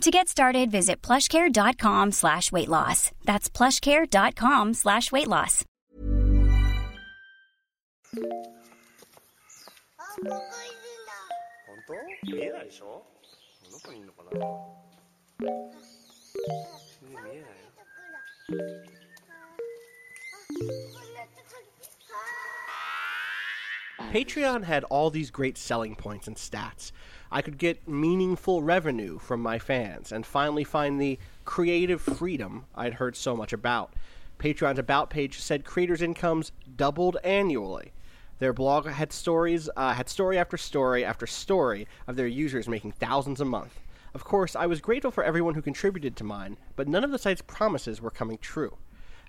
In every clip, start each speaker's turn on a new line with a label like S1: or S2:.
S1: To get started, visit plushcare.com slash weight loss. That's plushcare.com slash weight loss.
S2: Patreon had all these great selling points and stats. I could get meaningful revenue from my fans and finally find the creative freedom I'd heard so much about. Patreon's About page said creators' incomes doubled annually. Their blog had stories, uh, had story after story after story of their users making thousands a month. Of course, I was grateful for everyone who contributed to mine, but none of the site's promises were coming true.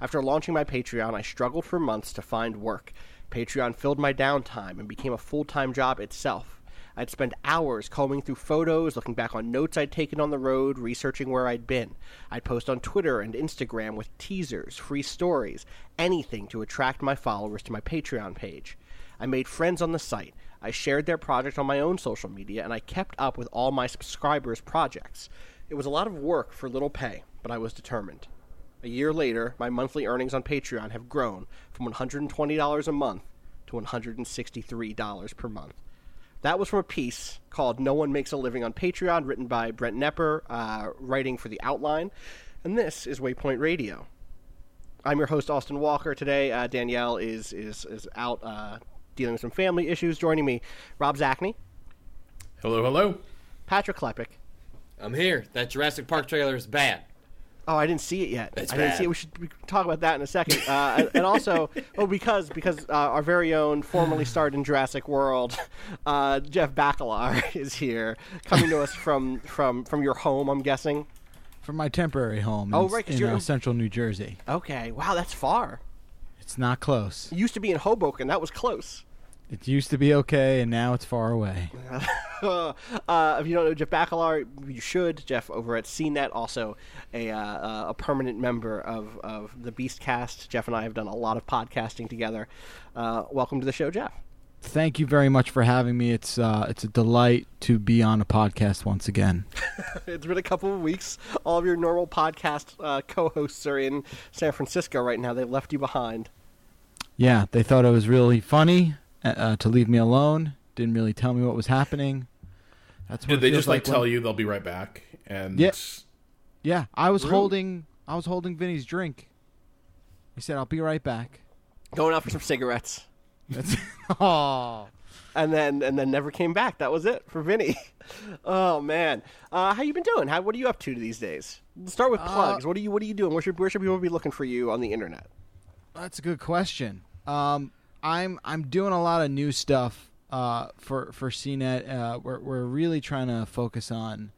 S2: After launching my Patreon, I struggled for months to find work. Patreon filled my downtime and became a full time job itself. I'd spend hours combing through photos, looking back on notes I'd taken on the road, researching where I'd been. I'd post on Twitter and Instagram with teasers, free stories, anything to attract my followers to my Patreon page. I made friends on the site. I shared their project on my own social media, and I kept up with all my subscribers' projects. It was a lot of work for little pay, but I was determined. A year later, my monthly earnings on Patreon have grown from $120 a month to $163 per month. That was from a piece called No One Makes a Living on Patreon, written by Brent Knepper, uh, writing for The Outline. And this is Waypoint Radio. I'm your host, Austin Walker. Today, uh, Danielle is, is, is out uh, dealing with some family issues. Joining me, Rob Zacny,
S3: Hello, hello.
S2: Patrick Klepek.
S4: I'm here. That Jurassic Park trailer is bad.
S2: Oh, I didn't see it yet.
S4: It's
S2: I didn't
S4: bad.
S2: see it. We should talk about that in a second. Uh, and- and also, oh, because because uh, our very own formerly starred in Jurassic World, uh, Jeff Bakalar is here, coming to us from from from your home. I'm guessing.
S5: From my temporary home
S2: Oh,
S5: in,
S2: right, 'cause
S5: in
S2: you're
S5: uh,
S2: in-
S5: central New Jersey.
S2: Okay. Wow, that's far.
S5: It's not close.
S2: It used to be in Hoboken. That was close.
S5: It used to be okay, and now it's far away.
S2: uh, if you don't know Jeff Bakalar, you should. Jeff over at CNET, also a uh, uh, a permanent member of, of the Beastcast. Jeff and I have done a lot of podcasting together. Uh, welcome to the show, Jeff.
S5: Thank you very much for having me. It's uh, it's a delight to be on a podcast once again.
S2: It's been a couple of weeks. All of your normal podcast uh, co-hosts are in San Francisco right now. They left you behind.
S5: Yeah, they thought it was really funny uh, uh, to leave me alone. Didn't really tell me what was happening. That's what
S3: Did they just like
S5: when-
S3: tell you they'll be right back? And
S5: Yeah. Yeah, I was
S2: Really?
S5: holding I was holding Vinny's drink. He said, "I'll be right back."
S2: Going out for some cigarettes,
S5: That's oh.
S2: and then and then never came back. That was it for Vinny. oh man, uh, how you been doing? How what are you up to these days? Let's start with plugs. what are you What are you doing? Where should Where should people be looking for you on the internet?
S5: That's a good question. Um, I'm I'm doing a lot of new stuff uh, for for CNET. Uh, we're we're really trying to focus on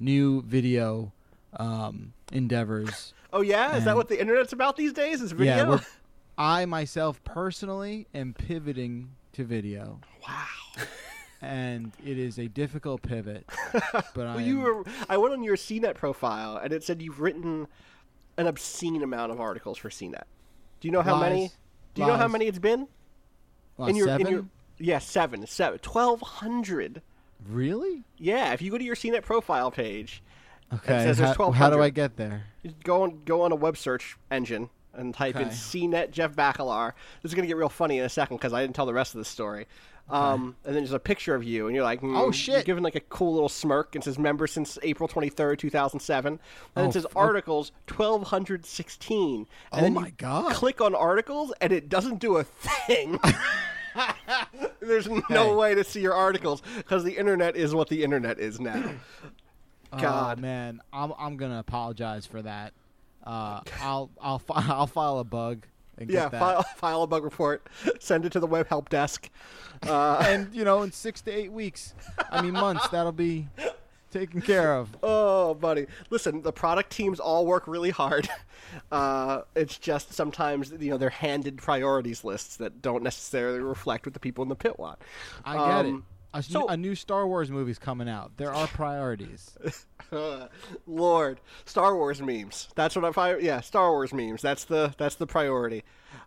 S5: new video um, endeavors.
S2: Oh yeah, is that what the internet's about these days? Is video?
S5: Yeah, I myself personally am pivoting to video,
S2: wow.
S5: and it is a difficult pivot. But
S2: Well,
S5: I
S2: you were. I went on your CNET profile, and it said you've written an obscene amount of articles for CNET. Do you know how many? Do you know how many it's been?
S5: In
S2: your
S5: seven.
S2: in your yeah seven seven twelve hundred.
S5: really?
S2: Yeah, if you go to your CNET profile page,
S5: Okay.
S2: says there's
S5: how, how do I get there?
S2: you go on go on a web search engine and type in
S5: Okay.
S2: CNET Jeff Bakalar. This is gonna get real funny in a second because I didn't tell the rest of the story. Um, and then there's a picture of you, and you're like, hmm,
S5: Oh,
S2: You're
S5: shit.
S2: giving like a cool little smirk, and says member since April 23rd, 2007. And
S5: Oh,
S2: it says
S5: f-
S2: articles 1216. And
S5: Oh
S2: then
S5: my God.
S2: Click on articles, and it doesn't do a thing. There's no
S5: Hey.
S2: way to see your articles because the internet is what the internet is now. God.
S5: Oh, man, I'm I'm gonna apologize for that. Uh, I'll I'll fi- I'll file a bug and
S2: Yeah,
S5: that.
S2: file, file a bug report, send it to the web help desk. Uh,
S5: and you know, in six to eight weeks, I mean months, that'll be taken care of.
S2: Oh, buddy. Listen, the product teams all work really hard. Uh, it's just sometimes you know they're handed priorities lists that don't necessarily reflect what the people in the pit want.
S5: I get
S2: Um,
S5: it. A,
S2: so-
S5: a new Star Wars movie's coming out. There are priorities.
S2: Lord, Star Wars memes. That's what I. find. Yeah, Star Wars memes. That's the that's the priority.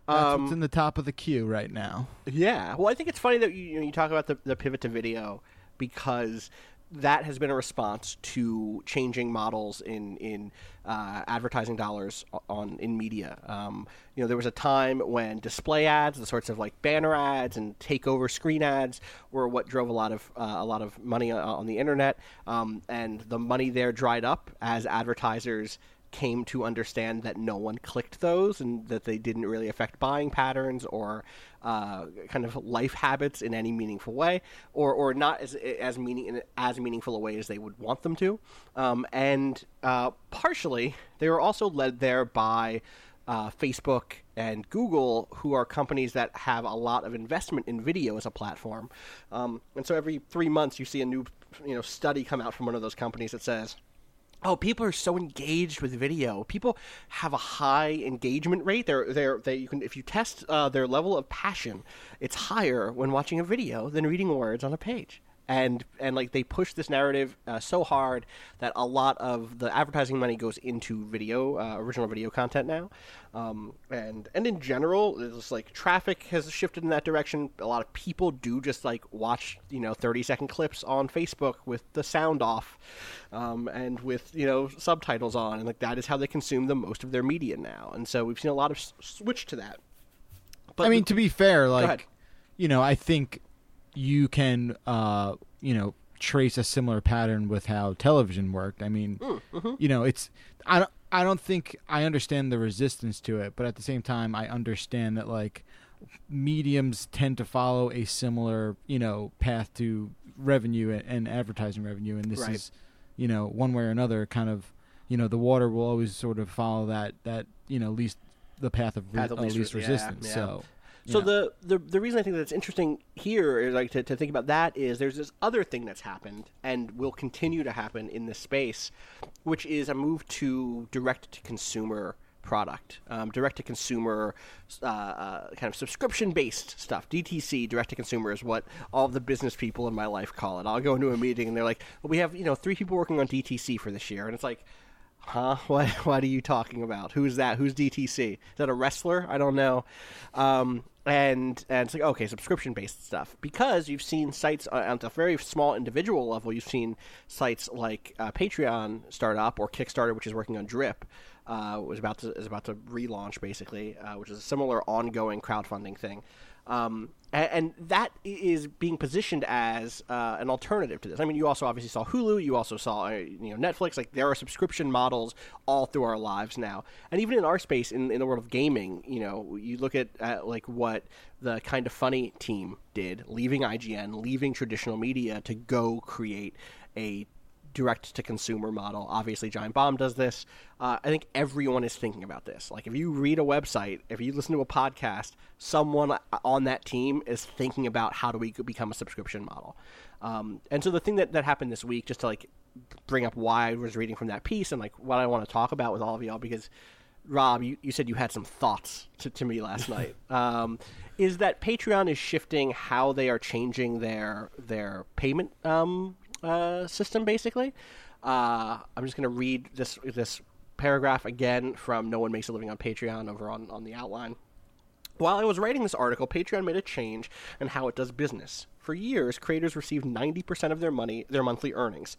S5: That's
S2: Um,
S5: what's in the top of the queue right now.
S2: Yeah. Well, I think it's funny that you, you, know, you talk about the, the pivot to video because that has been a response to changing models in in uh, advertising dollars on in media. Um, you know, there was a time when display ads, the sorts of like banner ads and takeover screen ads, were what drove a lot of uh, a lot of money on, on the internet, um, and the money there dried up as advertisers came to understand that no one clicked those and that they didn't really affect buying patterns or uh, kind of life habits in any meaningful way, or, or not as as meaning as meaningful a way as they would want them to. Um, and uh, partially, they were also led there by uh, Facebook and Google, who are companies that have a lot of investment in video as a platform. Um, and so every three months, you see a new you know study come out from one of those companies that says Oh, people are so engaged with video. People have a high engagement rate. They're they're they you can if you test uh, their level of passion, it's higher when watching a video than reading words on a page. And and like they push this narrative uh, so hard that a lot of the advertising money goes into video, uh, original video content now. Um, and and in general, it's like traffic has shifted in that direction. A lot of people do just like watch you know thirty second clips on Facebook with the sound off, um, and with you know subtitles on, and like that is how they consume the most of their media now. And so we've seen a lot of s- switch to that. But
S5: I mean, to be fair, like, you know, I think you can, uh, you know, trace a similar pattern with how television worked. I mean,
S2: Mm, mm-hmm.
S5: you know, it's I don't I don't think I understand the resistance to it, but at the same time, I understand that like mediums tend to follow a similar, you know, path to revenue and, and advertising revenue, and this
S2: Right.
S5: is, you know, one way or another, kind of, you know, the water will always sort of follow that that you know least the path of, re-
S2: Path of
S5: uh,
S2: least
S5: least,
S2: re- yeah,
S5: resistance.
S2: yeah.
S5: So.
S2: So
S5: yeah.
S2: the, the the reason I think that's interesting here is like to, to think about that is there's this other thing that's happened and will continue to happen in this space, which is a move to direct to consumer product, um, direct to consumer, uh, uh, kind of subscription based stuff. DTC, direct to consumer, is what all the business people in my life call it. I'll go into a meeting and they're like, well, "We have you know three people working on DTC for this year," and it's like. Huh? What? What are you talking about? Who's that? Who's DTC? Is that a wrestler? I don't know. Um, and and it's like okay, subscription based stuff because you've seen sites on a very small individual level. You've seen sites like uh, Patreon start up or Kickstarter, which is working on Drip, uh, was about to is about to relaunch basically, uh, which is a similar ongoing crowdfunding thing. Um, and, that is being positioned as uh, an alternative to this. I mean, you also obviously saw Hulu, you also saw uh, you know Netflix. Like there are subscription models all through our lives now, and even in our space, in, in the world of gaming, you know, you look at uh, like what the Kinda Funny team did, leaving IGN, leaving traditional media to go create a direct to consumer model. Obviously, Giant Bomb does this. Uh, I think everyone is thinking about this. Like, if you read a website, if you listen to a podcast, someone on that team is thinking about how do we become a subscription model. Um, and so the thing that, that happened this week, just to like bring up why I was reading from that piece and like what I want to talk about with all of y'all, because Rob, you, you said you had some thoughts to, to me last night. Um, is that Patreon is shifting how they are changing their their payment um, uh, system, basically. Uh, I'm just going to read this this paragraph again from No One Makes a Living on Patreon over on, on the outline. While I was writing this article, Patreon made a change in how it does business. For years, creators received 90% of their money, their monthly earnings.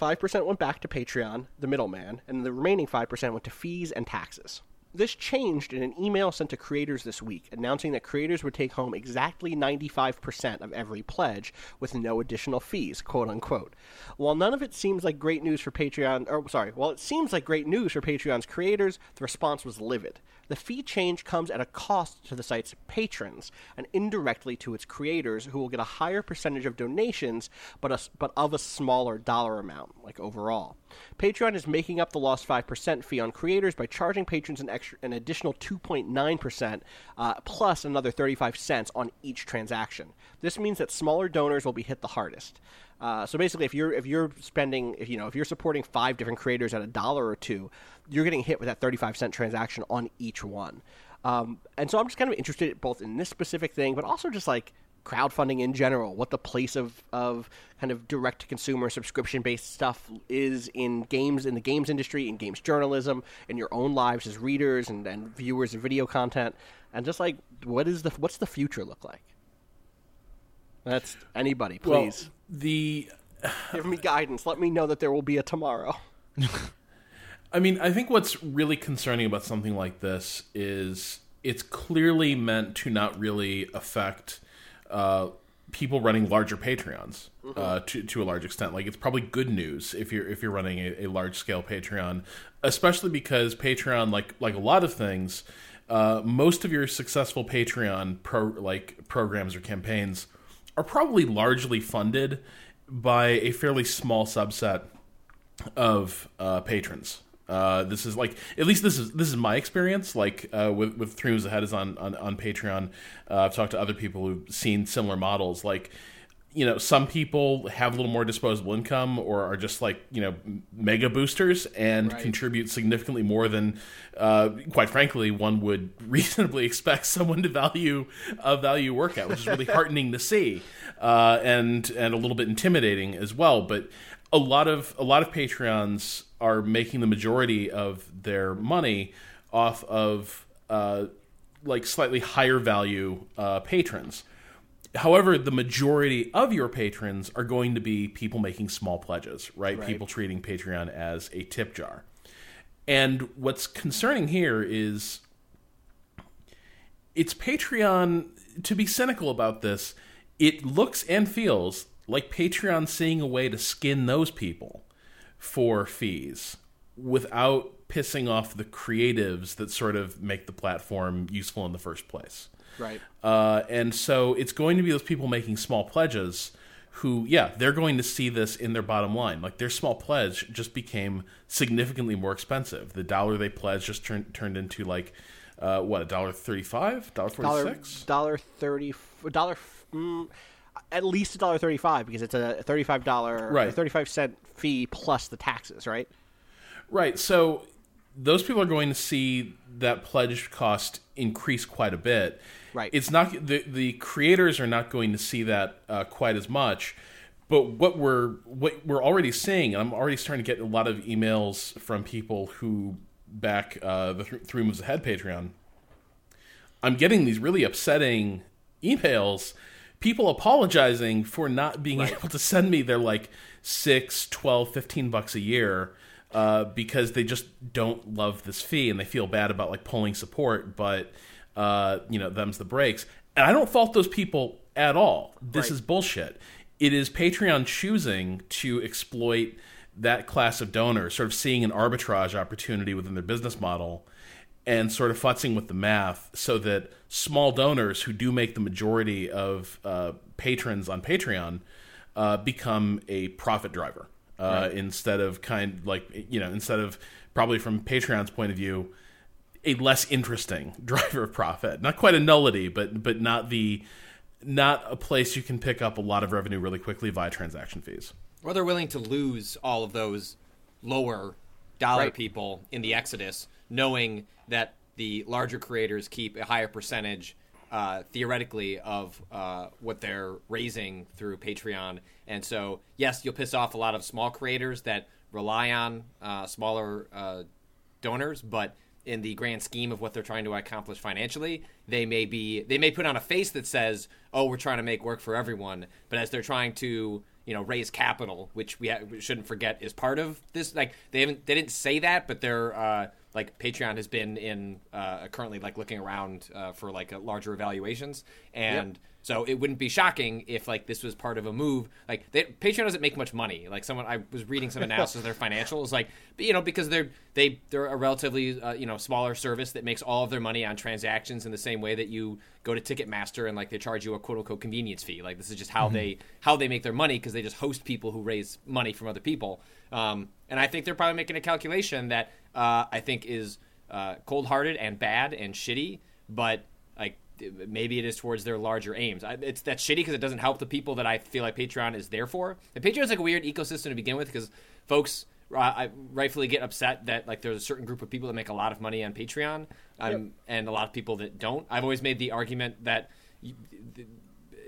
S2: 5% went back to Patreon, the middleman, and the remaining 5% went to fees and taxes. This changed in an email sent to creators this week, announcing that creators would take home exactly 95% of every pledge with no additional fees, quote unquote. While none of it seems like great news for Patreon, or sorry, while it seems like great news for Patreon's creators, the response was livid. The fee change comes at a cost to the site's patrons and indirectly to its creators, who will get a higher percentage of donations, but a, but of a smaller dollar amount, like overall. Patreon is making up the lost 5% fee on creators by charging patrons an, extra, an additional 2.9% uh, plus another 35 cents on each transaction. This means that smaller donors will be hit the hardest. Uh, so basically, if you're if you're spending, if you know, if you're supporting five different creators at a dollar or two, you're getting hit with that 35 cent transaction on each one. Um, and so I'm just kind of interested both in this specific thing, but also just like crowdfunding in general, what the place of, of kind of direct to consumer subscription based stuff is in games, in the games industry, in games journalism, in your own lives as readers and, and viewers of video content, and just like what is the what's the future look like? That's anybody, please.
S3: Well, the
S2: give me guidance. Let me know that there will be a tomorrow.
S3: I mean, I think what's really concerning about something like this is it's clearly meant to not really affect uh, people running larger Patreons mm-hmm. uh, to to a large extent. Like it's probably good news if you're if you're running a, a large scale Patreon, especially because Patreon, like like a lot of things, uh, most of your successful Patreon pro like programs or campaigns are probably largely funded by a fairly small subset of uh, patrons. Uh, this is like at least this is this is my experience. Like uh, with with Three Moves Ahead is on on, on Patreon. Uh, I've talked to other people who've seen similar models. Like you know, some people have a little more disposable income or are just like you know mega boosters and right. contribute significantly more than, uh, quite frankly, one would reasonably expect someone to value a value workout, which is really heartening to see uh, and and a little bit intimidating as well. But a lot of a lot of Patreons are making the majority of their money off of uh, like slightly higher value uh, patrons. However, the majority of your patrons are going to be people making small pledges, right? right? People treating Patreon as a tip jar. And what's concerning here is it's Patreon, to be cynical about this, it looks and feels like Patreon seeing a way to skin those people for fees without pissing off the creatives that sort of make the platform useful in the first place.
S2: Right.
S3: Uh, and so it's going to be those people making small pledges who, yeah, they're going to see this in their bottom line. Like their small pledge just became significantly more expensive. The dollar they pledged just turned turned into like uh, what a dollar thirty five, dollar forty six,
S2: dollar thirty, dollar. Mm, at least a dollar thirty-five because it's a thirty-five dollar, right. thirty-five cent fee plus the taxes, right?
S3: Right. So those people are going to see that pledge cost increase quite a bit.
S2: Right.
S3: It's not the the creators are not going to see that uh, quite as much. But what we're what we're already seeing, and I'm already starting to get a lot of emails from people who back uh, the th- Three Moves Ahead Patreon. I'm getting these really upsetting emails people apologizing for not being right. able to send me their like 6 12 15 bucks a year uh, because they just don't love this fee and they feel bad about like pulling support but uh, you know them's the breaks. And i don't fault those people at all. This right. is bullshit. It is patreon choosing to exploit that class of donors sort of seeing an arbitrage opportunity within their business model and sort of futzing with the math so that small donors who do make the majority of uh, patrons on Patreon uh, become a profit driver uh, right. instead of kind like you know instead of probably from Patreon's point of view a less interesting driver of profit not quite a nullity but but not the not a place you can pick up a lot of revenue really quickly via transaction fees
S4: or they're willing to lose all of those lower dollar right. people in the exodus knowing that the larger creators keep a higher percentage uh, theoretically of uh, what they're raising through Patreon. And so, yes, you'll piss off a lot of small creators that rely on uh, smaller uh, donors, but in the grand scheme of what they're trying to accomplish financially, they may be they may put on a face that says, "Oh, we're trying to make work for everyone," but as they're trying to you know raise capital, which we, ha- we shouldn't forget is part of this. Like they haven't they didn't say that, but they're uh,
S6: like Patreon has been in uh, currently like looking around uh, for like larger evaluations, and so it wouldn't be shocking if like this was part of a move. Like they, Patreon doesn't make much money. Like someone I was reading some analysis of their financials, like you know because they're they they're a relatively uh, you know smaller service that makes all of their money on transactions in the same way that you go to Ticketmaster and like they charge you a quote unquote convenience fee. Like this is just how they how they make their money because they just host people who raise money from other people. Um, and I think they're probably making a calculation that uh, I think is uh, cold hearted and bad and shitty, but maybe it is towards their larger aims. I, it's that's shitty because it doesn't help the people that I feel like Patreon is there for. And Patreon is like a weird ecosystem to begin with because folks uh, I rightfully get upset that like there's a certain group of people that make a lot of money on Patreon, um, and a lot of people that don't. I've always made the argument that. You,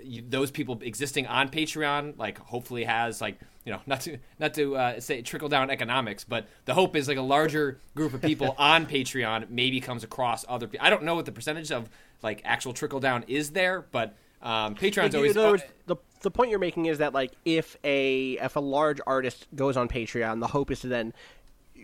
S6: you, those people existing on Patreon, like hopefully has like you know not to not to uh, say trickle down economics, but the hope is like a larger group of people on Patreon maybe comes across other. people. I don't know what the percentage of like actual trickle down is there, but um, Patreon's
S2: Like,
S6: always
S2: words, the the point you're making is that like if a if a large artist goes on Patreon, the hope is to then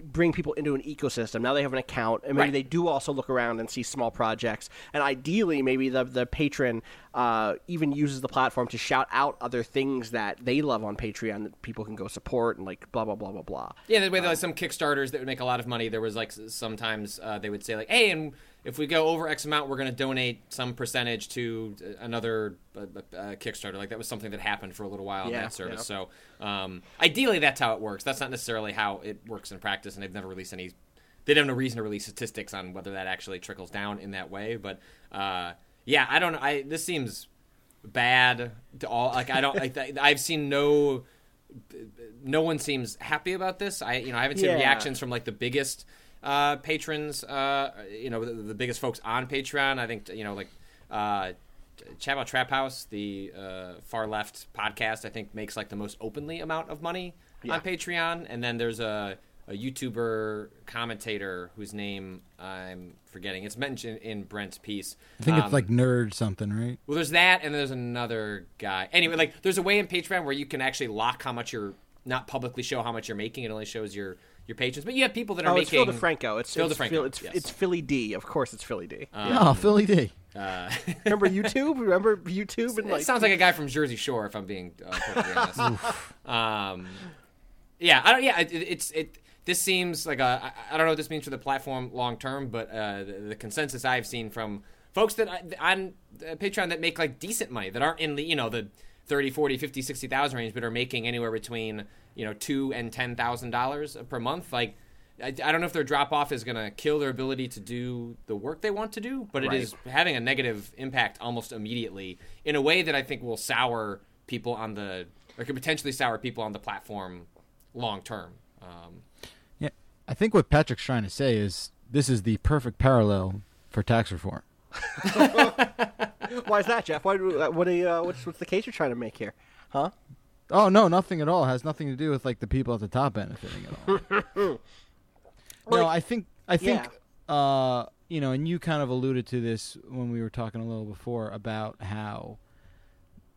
S2: bring people into an ecosystem. Now they have an account, and maybe
S6: Right.
S2: they do also look around and see small projects. And ideally, maybe the the patron uh, even uses the platform to shout out other things that they love on Patreon that people can go support and like blah blah blah blah blah.
S6: Yeah, the way that like some Kickstarters that would make a lot of money, there was like sometimes uh, they would say like, "Hey, and if we go over X amount, we're going to donate some percentage to uh, another uh, uh, Kickstarter." Like that was something that happened for a little while in
S2: Yeah,
S6: that service.
S2: yeah.
S6: So um, ideally, that's how it works. That's not necessarily how it works in practice, and they've never released any. They don't have no reason to release statistics on whether that actually trickles down in that way. But uh, yeah, I don't know. I this seems bad to all. Like I don't. like, I've seen no no one seems happy about this. I you know I haven't seen
S2: Yeah.
S6: reactions from like the biggest uh, patrons. Uh, you know the, the biggest folks on Patreon. I think you know like uh, Chapo Trap House, the uh, far left podcast. I think makes like the most openly amount of money on Patreon. And then there's a a YouTuber commentator whose name I'm forgetting. It's mentioned in Brent's piece.
S5: I think
S6: Um,
S5: it's like nerd something, right?
S6: well, there's that, and there's another guy. Anyway, like there's a way in Patreon where you can actually lock how much you're not publicly show how much you're making. It only shows your your patrons, but you have people that are
S2: Oh, it's. Phil DeFranco. It's
S6: Phil
S2: it's
S6: DeFranco,
S2: Phil- it's,
S6: yes.
S2: it's Philly D. Of course, it's Philly D.
S5: oh, Philly D.
S2: Remember YouTube? Remember YouTube? And
S6: It sounds like a guy from Jersey Shore, if I'm being uh, perfectly honest. um, yeah, I don't. Yeah, it, it's it. This seems like a. I, I don't know what this means for the platform long term, but uh, the, the consensus I've seen from folks that I, on uh, Patreon that make like decent money that aren't in the you know the 30, 40, 50, 60,000 range, but are making anywhere between you know two and ten thousand dollars per month. Like, I, I don't know if their drop off is going to kill their ability to do the work they want to do, but it
S2: Right.
S6: is having a negative impact almost immediately in a way that I think will sour people on the or could potentially sour people on the platform long term. Um,
S5: Yeah, I think what Patrick's trying to say is this is the perfect parallel for tax reform.
S2: why is that, Jeff? Why? uh, What? Are you, uh, what's what's the case you're trying to make here? Huh?
S5: Oh no, nothing at all. It has nothing to do with like the people at the top benefiting at all. no, I think I think uh, you know, and you kind of alluded to this when we were talking a little before about how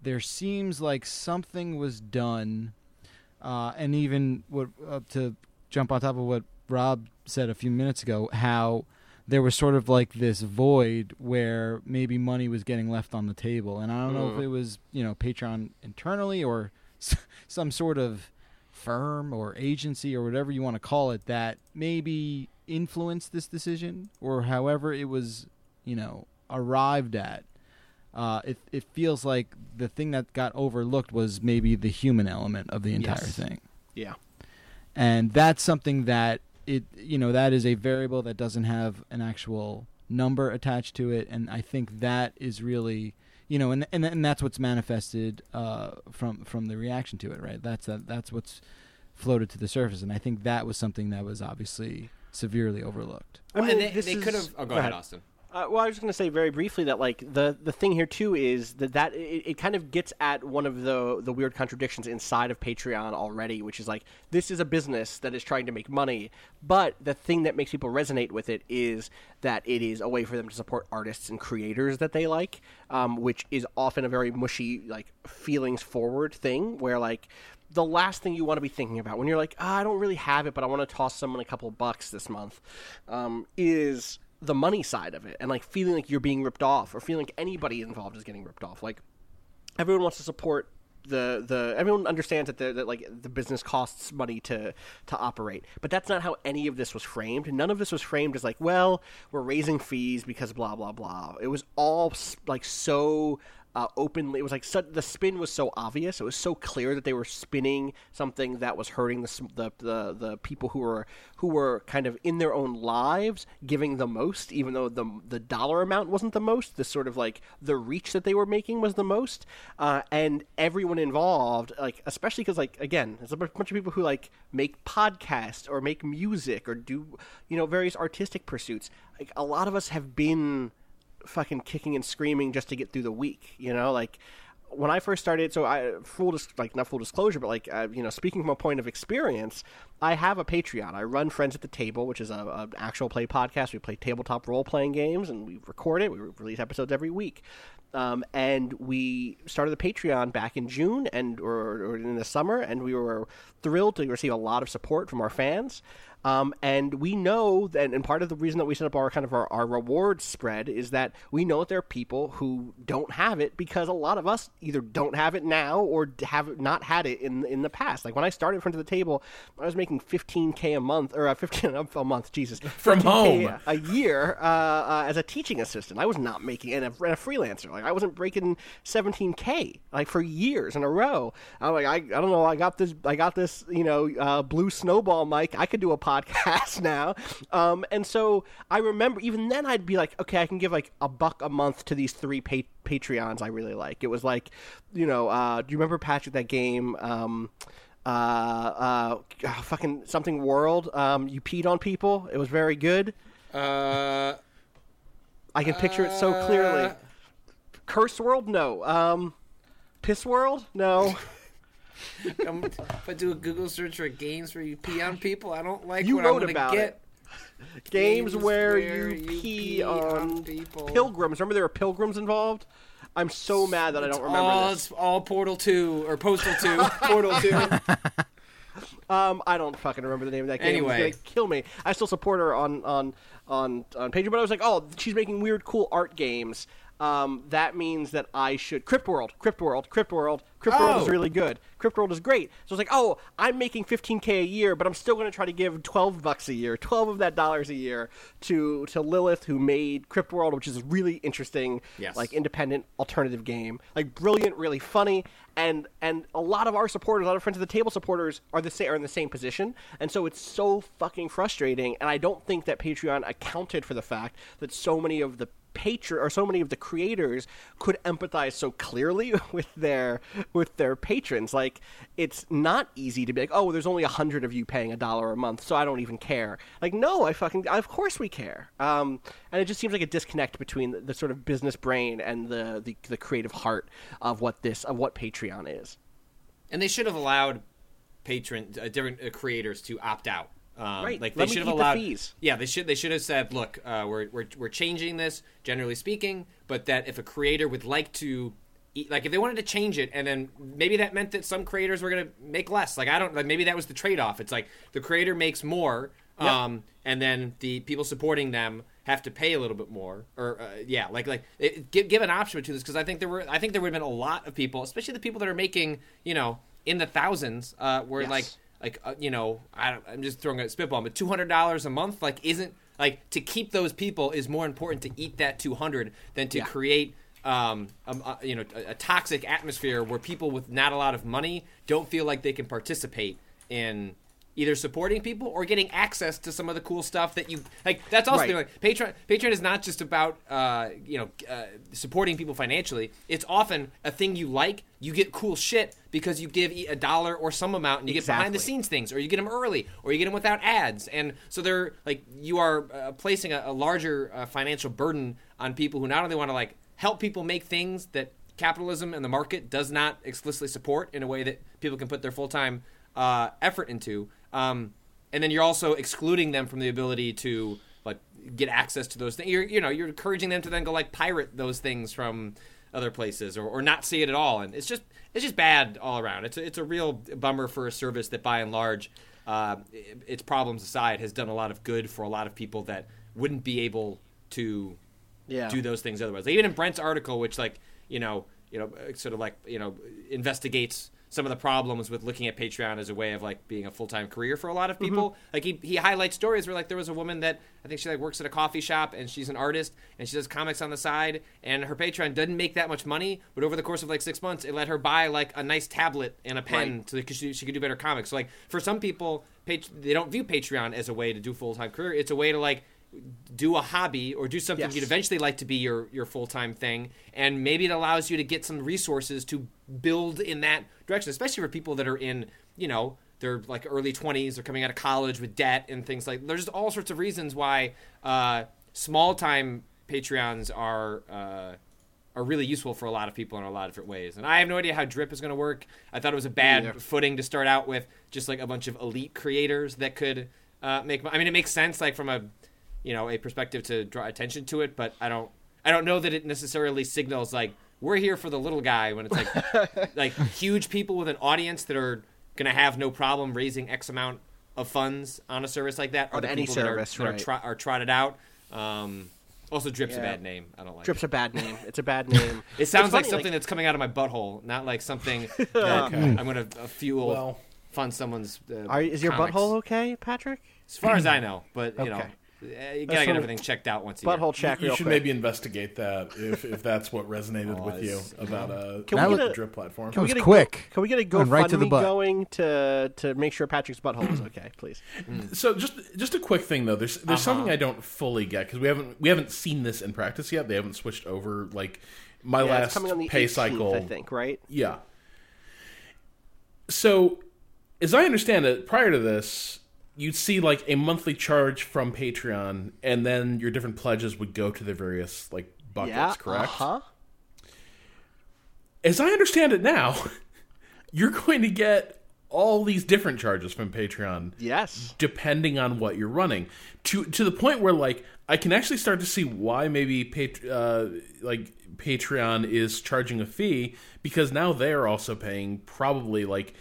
S5: there seems like something was done, uh, and even what uh, to jump on top of what Rob said a few minutes ago, how there was sort of like this void where maybe money was getting left on the table, and I don't know if it was you know Patreon internally or some sort of firm or agency or whatever you want to call it that maybe influenced this decision or however it was you know arrived at uh, it, it feels like the thing that got overlooked was maybe the human element of the entire
S2: Yes.
S5: thing
S2: Yeah.
S5: and that's something that it you know that is a variable that doesn't have an actual number attached to it and i think that is really you know and and, and that's what's manifested uh, from from the reaction to it right that's that that's what's floated to the surface and i think that was something that was obviously severely overlooked
S2: I mean,
S6: and they,
S2: this
S6: they
S2: is-
S6: could have. Oh, go, ahead, Austin.
S2: Uh, well, I was going to say very briefly that like the the thing here too is that that it, it kind of gets at one of the the weird contradictions inside of Patreon already, which is like this is a business that is trying to make money, but the thing that makes people resonate with it is that it is a way for them to support artists and creators that they like, um, which is often a very mushy like feelings forward thing where like the last thing you want to be thinking about when you're like, oh, I don't really have it, but I want to toss someone a couple bucks this month, um, is the money side of it, and like feeling like you're being ripped off, or feeling like anybody involved is getting ripped off. Like everyone wants to support the the everyone understands that the, that like the business costs money to to operate. But that's not how any of this was framed. None of this was framed as like well we're raising fees because blah blah blah. It was all like so uh, openly. It was like the spin was so obvious. It was so clear that they were spinning something that was hurting the, the the the, people who were who were kind of in their own lives giving the most, even though the the dollar amount wasn't the most. The sort of like the reach that they were making was the most, uh, and everyone involved, like especially because like again, there's a bunch of people who like make podcasts or make music or do you know various artistic pursuits. Like a lot of us have been fucking kicking and screaming just to get through the week. You know, like when I first started, so I full dis- like not full disclosure, but like uh, you know, speaking from a point of experience, I have a Patreon. I run Friends at the Table, which is a, a actual play podcast. We play tabletop role playing games, and we record it. We release episodes every week. Um, and we started the Patreon back in June and or, or in the summer, and we were thrilled to receive a lot of support from our fans. Um, and we know that, and part of the reason that we set up our kind of our, our reward spread is that we know that there are people who don't have it because a lot of us either don't have it now or have not had it in in the past. Like when I started in front of the table, I was making 15k a month or uh, 15 a month, Jesus,
S3: from home
S2: a year uh, uh, as a teaching assistant. I was not making and a, and a freelancer. Like I wasn't breaking 17k like for years in a row. I'm like I, I don't know. I got this. I got this. You know, uh, blue snowball mic. I could do a podcast podcast now. Um, and so I remember even then I'd be like, okay, I can give like a buck a month to these three pa- Patreons I really like. It was like, you know, uh, do you remember Patrick that game? Um, uh, uh, oh, fucking something world. Um, you peed on people. It was very good.
S6: Uh,
S2: I can picture it so clearly. Uh, Curse world, no. Um, piss world, no.
S5: if I do a Google search for games where you pee on people, I don't like
S2: you
S5: what
S2: wrote
S5: I'm
S2: about
S5: get.
S2: it. Games, Games where, where, you, you pee, pee on, on, people. pilgrims. Remember there were pilgrims involved. I'm so mad that
S5: it's
S2: I don't remember
S5: all,
S2: this.
S5: It's all Portal Two or Postal Two. Portal Two.
S2: Um, I don't fucking remember the name of that game.
S5: Anyway,
S2: gonna kill me. I still support her on on on on Patreon, but I was like, oh, she's making weird, cool art games um, that means that I should Crypt World, Crypt World, Crypt World, Crypt World
S5: oh.
S2: is really good. Crypt World is great. So it's like, oh, I'm making 15k a year, but I'm still going to try to give 12 bucks a year, 12 of that dollars a year to to Lilith, who made Crypt World, which is a really interesting,
S6: yes.
S2: like independent alternative game, like brilliant, really funny, and and a lot of our supporters, a lot of friends of the table supporters are the same are in the same position, and so it's so fucking frustrating. And I don't think that Patreon accounted for the fact that so many of the patron or so many of the creators could empathize so clearly with their with their patrons. Like it's not easy to be like oh there's only a hundred of you paying a dollar a month so i don't even care. Like no i fucking of course we care. Um, and it just seems like a disconnect between the, the sort of business brain and the, the the creative heart of what this of what patreon is.
S6: And they should have allowed patron uh, different uh, creators to opt out
S2: um, right.
S6: Like
S2: they
S6: should have allowed. Yeah, they should. They should have said, "Look, uh, we're, we're we're changing this, generally speaking, but that if a creator would like to, eat, like, if they wanted to change it, and then maybe that meant that some creators were going to make less. Like, I don't. Like, maybe that was the trade off. It's like the creator makes more, yep. um, and then the people supporting them have to pay a little bit more, or uh, yeah, like like it, give give an option to this because I think there were I think there would have been a lot of people, especially the people that are making you know in the thousands, uh, where yes. like like uh, you know I am just throwing a spitball, but two hundred dollars a month like isn't like to keep those people is more important to eat that two hundred than to yeah. create um, a, a, you know a, a, toxic atmosphere where people with not a lot of money don't feel like they can participate in either supporting people or getting access to some of the cool stuff that you like. That's also right. like Patreon. Patreon is not just about uh, you know uh, supporting people financially. It's often a thing you like. You get cool shit because you give a dollar or some amount, and you exactly. get behind the scenes things, or you get them early, or you get them without ads, and so they're like you are uh, placing a, a larger uh, financial burden on people who not only want to like help people make things that capitalism and the market does not explicitly support in a way that people can put their full time uh, effort into um, and then you're also excluding them from the ability to like get access to those things. You're you know you're encouraging them to then go like pirate those things from other places or, or not see it at all. And it's just it's just bad all around. It's a, it's a real bummer for a service that by and large, uh, its problems aside, has done a lot of good for a lot of people that wouldn't be able to
S2: Yeah.
S6: do those things otherwise. Like, even in Brent's article, which like you know you know sort of like you know investigates some of the problems with looking at Patreon as a way of like being a full time career for a lot of mm-hmm. people. Like he he highlights stories where like there was a woman that I think she like works at a coffee shop and she's an artist and she does comics on the side and her Patreon doesn't make that much money, but over the course of like six months, it let her buy like a nice tablet and a pen
S2: Right.
S6: so that she, she could do better comics. So like for some people, Pat- they don't view Patreon as a way to do full time career. It's a way to like do a hobby or do something
S2: Yes.
S6: you'd eventually like to be your your full time thing, and maybe it allows you to get some resources to build in that direction, especially for people that are in you know they're like early twenties, they're coming out of college with debt and things like. There's all sorts of reasons why uh, small time Patreons are. Uh, are really useful for a lot of people in a lot of different ways. And I have no idea how Drip is going to work. I thought it was a bad
S2: Neither.
S6: footing to start out with, just like a bunch of elite creators that could uh, make. I mean, it makes sense, like from a you know a perspective to draw attention to it, but I don't. I don't know that it necessarily signals like we're here for the little guy when it's like like huge people with an audience that are going to have no problem raising X amount of funds on a service like that. Are
S2: On
S6: the
S2: any
S6: people that are-
S2: service,
S6: that are,
S2: right.
S6: tro- are trotted out. Um, also, Drip's a bad name. I don't like.
S2: Drip's
S6: it.
S2: a bad name. It's a bad name.
S6: It sounds
S2: It's
S6: like
S2: funny,
S6: something that's coming out of my butthole, not like something that I'm going to uh, fuel
S3: Well-
S6: fund someone's. Uh,
S2: Are, is your
S6: comics.
S2: butthole okay, Patrick?
S6: As far as I know, but you know,
S2: Okay.
S6: uh, you gotta get everything checked out once a
S2: Butthole
S6: year.
S2: check.
S3: you
S2: real
S3: should
S2: quick.
S3: maybe investigate that if, if that's what resonated with you about uh,
S2: Can
S5: we get
S2: a-
S3: drip platform.
S5: That was
S2: we get a
S5: quick.
S2: Can we get a
S5: Went right to the
S2: GoFundMe
S5: butt.
S2: going to to make sure Patrick's butthole is okay, please?
S3: So just just a quick thing though. There's there's something
S2: Uh-huh.
S3: I don't fully get because we haven't we haven't seen this in practice yet. They haven't switched over. Like my
S2: Yeah,
S3: last
S2: it's coming on the
S3: pay
S2: 18th,
S3: cycle,
S2: I think, right?
S3: Yeah. So, as I understand it, prior to this, you'd see like a monthly charge from Patreon, and then your different pledges would go to the various like buckets.
S2: yeah.
S3: correct?
S2: Uh-huh.
S3: As I understand it now, you're going to get all these different charges from Patreon
S2: Yes.
S3: depending on what you're running to to the point where like I can actually start to see why maybe Pat- uh, like Patreon is charging a fee because now they're also paying probably like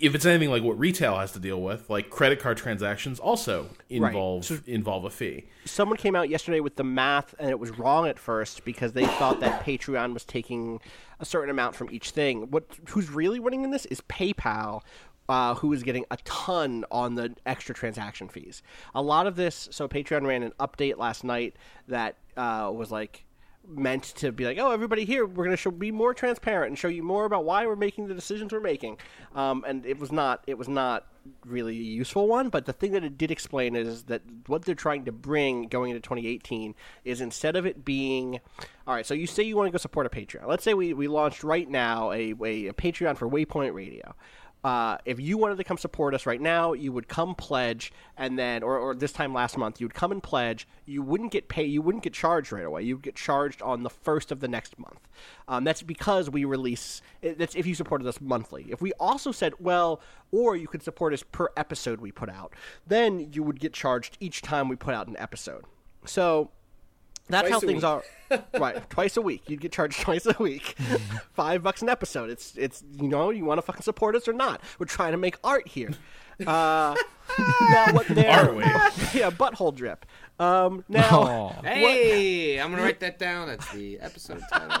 S3: if it's anything like what retail has to deal with like credit card transactions also involve involve a fee
S2: Someone came out yesterday with the math, and it was wrong at first because they thought that Patreon was taking a certain amount from each thing. What who's really winning in this is PayPal. Uh, who is getting a ton on the extra transaction fees? A lot of this. So Patreon ran an update last night that uh, was like meant to be like, oh, everybody here, we're going to show, be more transparent and show you more about why we're making the decisions we're making. Um, and it was not, it was not really a useful one. But the thing that it did explain is that what they're trying to bring going into 2018 is instead of it being, all right, so you say you want to go support a Patreon. Let's say we, we launched right now a, a, a Patreon for Waypoint Radio uh, if you wanted to come support us right now, you would come pledge, and then, or, or this time last month, you would come and pledge. You wouldn't get paid. You wouldn't get charged right away. You'd get charged on the first of the next month. Um, that's because we release. That's if you supported us monthly. If we also said, well, or you could support us per episode we put out, then you would get charged each time we put out an episode. So that's how
S7: Twice a
S2: things
S7: week.
S2: are. right, twice a week. You'd get charged twice a week, five bucks an episode. It's it's you know you want to fucking support us or not. We're trying to make art here. Uh, now what they're
S3: we?
S2: yeah, butthole drip. Um, now
S5: Oh.
S7: Hey, I'm gonna write that down. That's the episode title.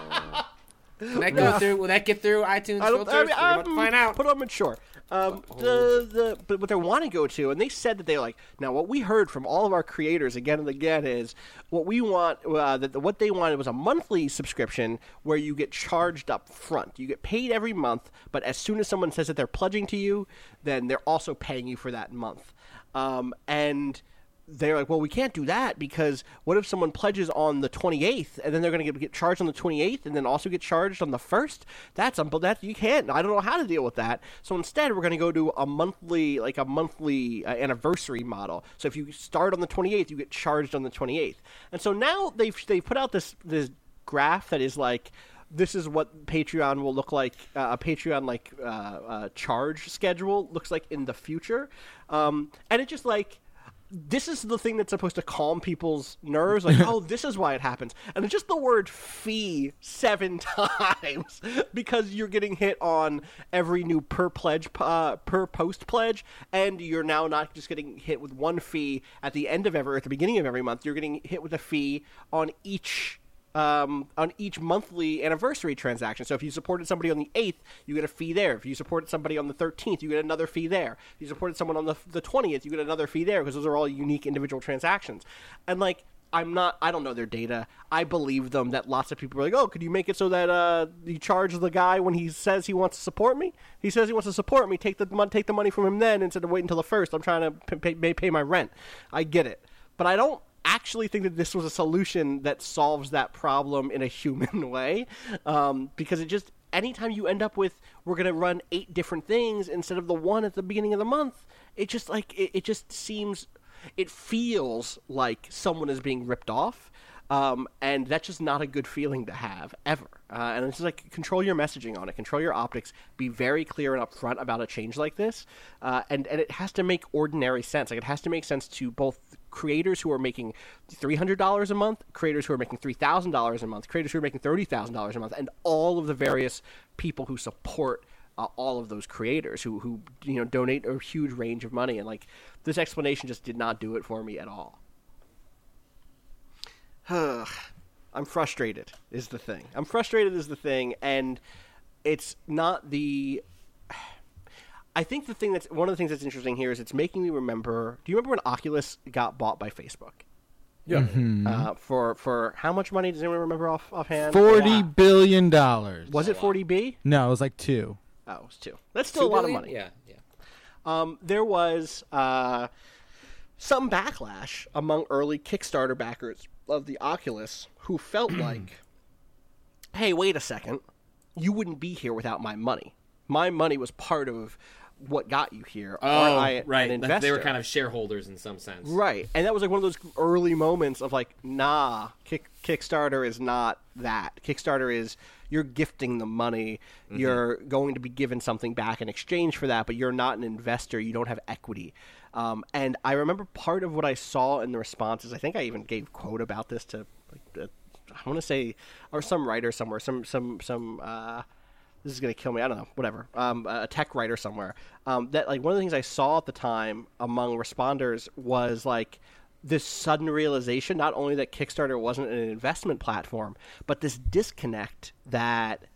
S7: Can that go through? Will that get through iTunes
S2: I don't.
S7: filters?
S2: I mean,
S7: We're about to find out.
S2: Put them in sure. Um, the the but what they want to go to, and they said that they like now. What we heard from all of our creators again and again is what we want. Uh, that what they wanted was a monthly subscription where you get charged up front. You get paid every month, but as soon as someone says that they're pledging to you, then they're also paying you for that month. Um, and they're like, well, we can't do that because what if someone pledges on the 28th and then they're going to get, charged on the 28th and then also get charged on the 1st? That's um, that you can't. I don't know how to deal with that. So instead, we're going to go to a monthly, like a monthly uh, anniversary model. So if you start on the 28th, you get charged on the 28th. And so now they've they've put out this this graph that is like this is what Patreon will look like. Uh, a Patreon like uh, uh, charge schedule looks like in the future, um, and it just like this is the thing that's supposed to calm people's nerves. Like, oh, this is why it happens, and it's just the word fee seven times because you're getting hit on every new per pledge uh, per post pledge, and you're now not just getting hit with one fee at the end of every at the beginning of every month. You're getting hit with a fee on each um, on each monthly anniversary transaction. So if you supported somebody on the 8th, you get a fee there. If you supported somebody on the 13th, you get another fee there. If you supported someone on the, the 20th, you get another fee there because those are all unique individual transactions. And like, I'm not. I don't know their data. I believe them that lots of people are like, "Oh, could you make it so that uh, you charge the guy when he says he wants to support me? He says he wants to support me. Take the. Take the money from him then instead of waiting until the first. I'm trying to pay, pay, pay my rent. I get it, but I don't actually think that this was a solution that solves that problem in a human way um, because it just anytime you end up with we're going to run eight different things instead of the one at the beginning of the month it just like it, it just seems it feels like someone is being ripped off um, and that's just not a good feeling to have ever. Uh, and it's like control your messaging on it, control your optics, be very clear and upfront about a change like this, uh, and and it has to make ordinary sense. Like it has to make sense to both creators who are making three hundred dollars a month, creators who are making three thousand dollars a month, creators who are making thirty thousand dollars a month, and all of the various people who support. Uh, all of those creators who, who you know donate a huge range of money and like this explanation just did not do it for me at all. I'm frustrated is the thing. I'm frustrated is the thing, and it's not the. I think the thing that's one of the things that's interesting here is it's making me remember. Do you remember when Oculus got bought by Facebook?
S3: Yeah.
S2: Uh, for for how much money does anyone remember off offhand?
S5: Forty
S2: Yeah.
S5: billion dollars.
S2: Was it forty B?
S5: No, it was like two.
S2: Oh, it was two. That's still
S6: Two
S2: a lot of money.
S6: Yeah, yeah.
S2: um, there was uh, some backlash among early Kickstarter backers of the Oculus who felt like, hey, wait a second, you wouldn't be here without my money. My money was part of what got you here.
S6: Oh,
S2: I
S6: right. They were kind of shareholders in some sense.
S2: Right, and that was like one of those early moments of like, nah, Kick, Kickstarter is not that. Kickstarter is you're gifting the money, mm-hmm. you're going to be given something back in exchange for that, but you're not an investor. You don't have equity. Um, and I remember part of what I saw in the responses. I think I even gave quote about this to like, uh, I want to say or some writer somewhere, some some some. Uh, this is to kill me. I don't know, whatever. Um, a tech writer somewhere. Um, that like one of the things I saw at the time among responders was like this sudden realization, not only that Kickstarter wasn't an investment platform, but this disconnect that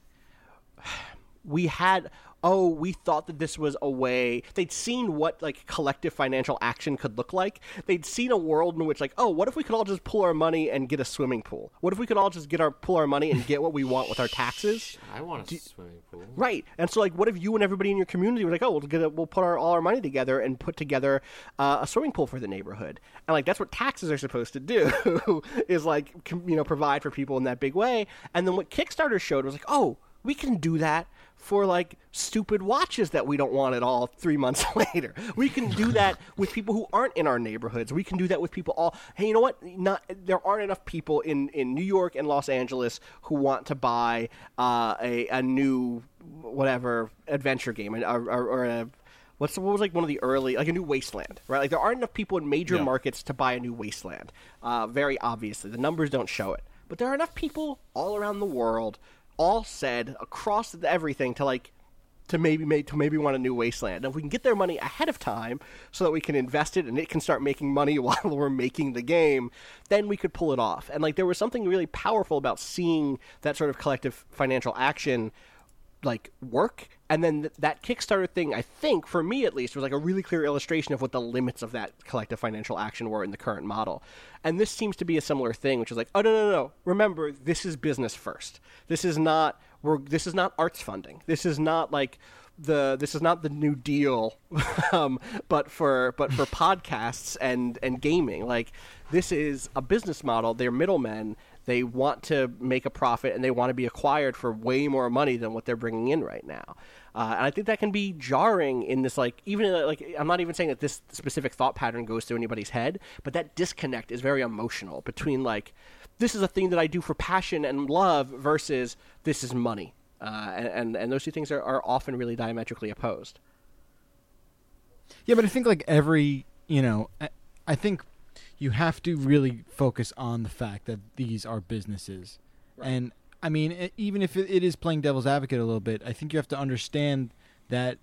S2: we had oh we thought that this was a way they'd seen what like collective financial action could look like. They'd seen a world in which like oh what if we could all just pull our money and get a swimming pool? What if we could all just get our pull our money and get what we want with our taxes?
S6: I want a swimming pool.
S2: Right, and so like, what if you and everybody in your community were like, oh, we'll get a, we'll put our, all our money together and put together uh, a swimming pool for the neighborhood, and like that's what taxes are supposed to do, is like com- you know provide for people in that big way. And then what Kickstarter showed was like, oh, we can do that for like stupid watches that we don't want at all three months later. We can do that with people who aren't in our neighborhoods. We can do that with people all hey, you know what? Not there aren't enough people in, in New York and Los Angeles who want to buy uh, a a new whatever adventure game or, or, or a What's what was like one of the early like a new wasteland, right? Like there aren't enough people in major
S3: Yeah.
S2: markets to buy a new wasteland. Uh, very obviously, the numbers don't show it, but there are enough people all around the world, all said across everything to like to maybe make to maybe want a new wasteland. And if we can get their money ahead of time so that we can invest it and it can start making money while we're making the game, then we could pull it off. And like there was something really powerful about seeing that sort of collective financial action like work and then th- that kickstarter thing i think for me at least was like a really clear illustration of what the limits of that collective financial action were in the current model. And this seems to be a similar thing which is like oh no no no remember this is business first. This is not we're this is not arts funding. This is not like the this is not the new deal um, but for but for podcasts and and gaming. Like this is a business model. They're middlemen they want to make a profit and they want to be acquired for way more money than what they're bringing in right now. Uh, and I think that can be jarring in this, like, even like, I'm not even saying that this specific thought pattern goes through anybody's head, but that disconnect is very emotional between, like, this is a thing that I do for passion and love versus this is money. Uh, and, and, and those two things are, are often really diametrically opposed.
S5: Yeah, but I think like every you know, I, I think you have to really focus on the fact that these are businesses, and I mean, e- even if it, it is playing devil's advocate a little bit, I think you have to understand that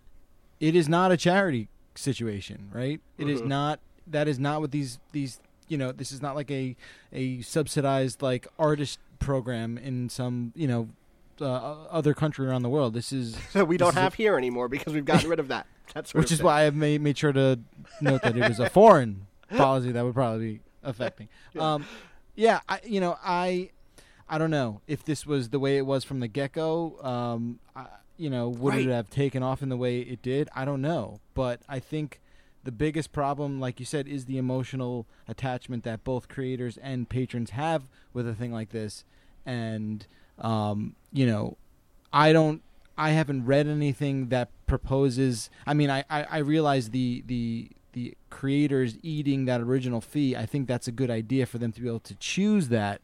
S5: it is not a charity situation, right? It is not. That is not what these these you know. This is not like a a subsidized like artist program in some you know uh, other country around the world. This is
S2: that we
S5: this
S2: don't
S5: is a-
S2: have here anymore because we've gotten rid of that. That's
S5: which is why I made made sure to note that it was a foreign policy that would probably be affecting. Um, yeah, I, you know, I, I don't know if this was the way it was from the get go. Um, I, you know, would
S2: Right.
S5: it have taken off in the way it did? I don't know, but I think the biggest problem, like you said, is the emotional attachment that both creators and patrons have with a thing like this, and um, you know, I don't. I haven't read anything that proposes. I mean, I, I, I realize the the the creators eating that original fee. I think that's a good idea for them to be able to choose that.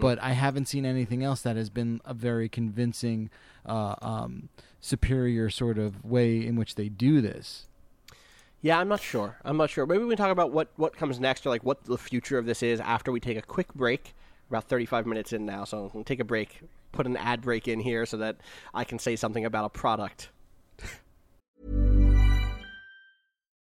S5: But I haven't seen anything else that has been a very convincing, uh, um, superior sort of way in which they do this.
S2: Yeah, I'm not sure. I'm not sure. Maybe we can talk about what, what comes next or like what the future of this is after we take a quick break. About 35 minutes in now, so we'll take a break, put an ad break in here so that I can say something about a product.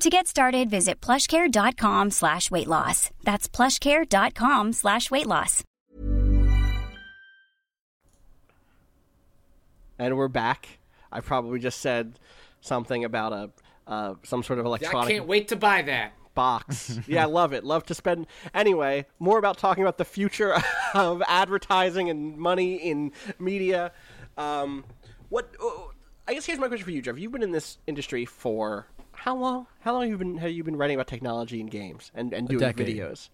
S1: To get started, visit plushcare.com slash weight loss. That's plushcare.com slash weight loss.
S2: And we're back. I probably just said something about a uh, some sort of electronic.
S6: I can't wait to buy that.
S2: box. yeah, I love it. Love to spend. Anyway, more about talking about the future of advertising and money in media. Um, what? oh, I guess here's my question for you, Jeff. You've been in this industry for how long? How long have you been have you been writing about technology and games and and doing
S5: decade.
S2: videos?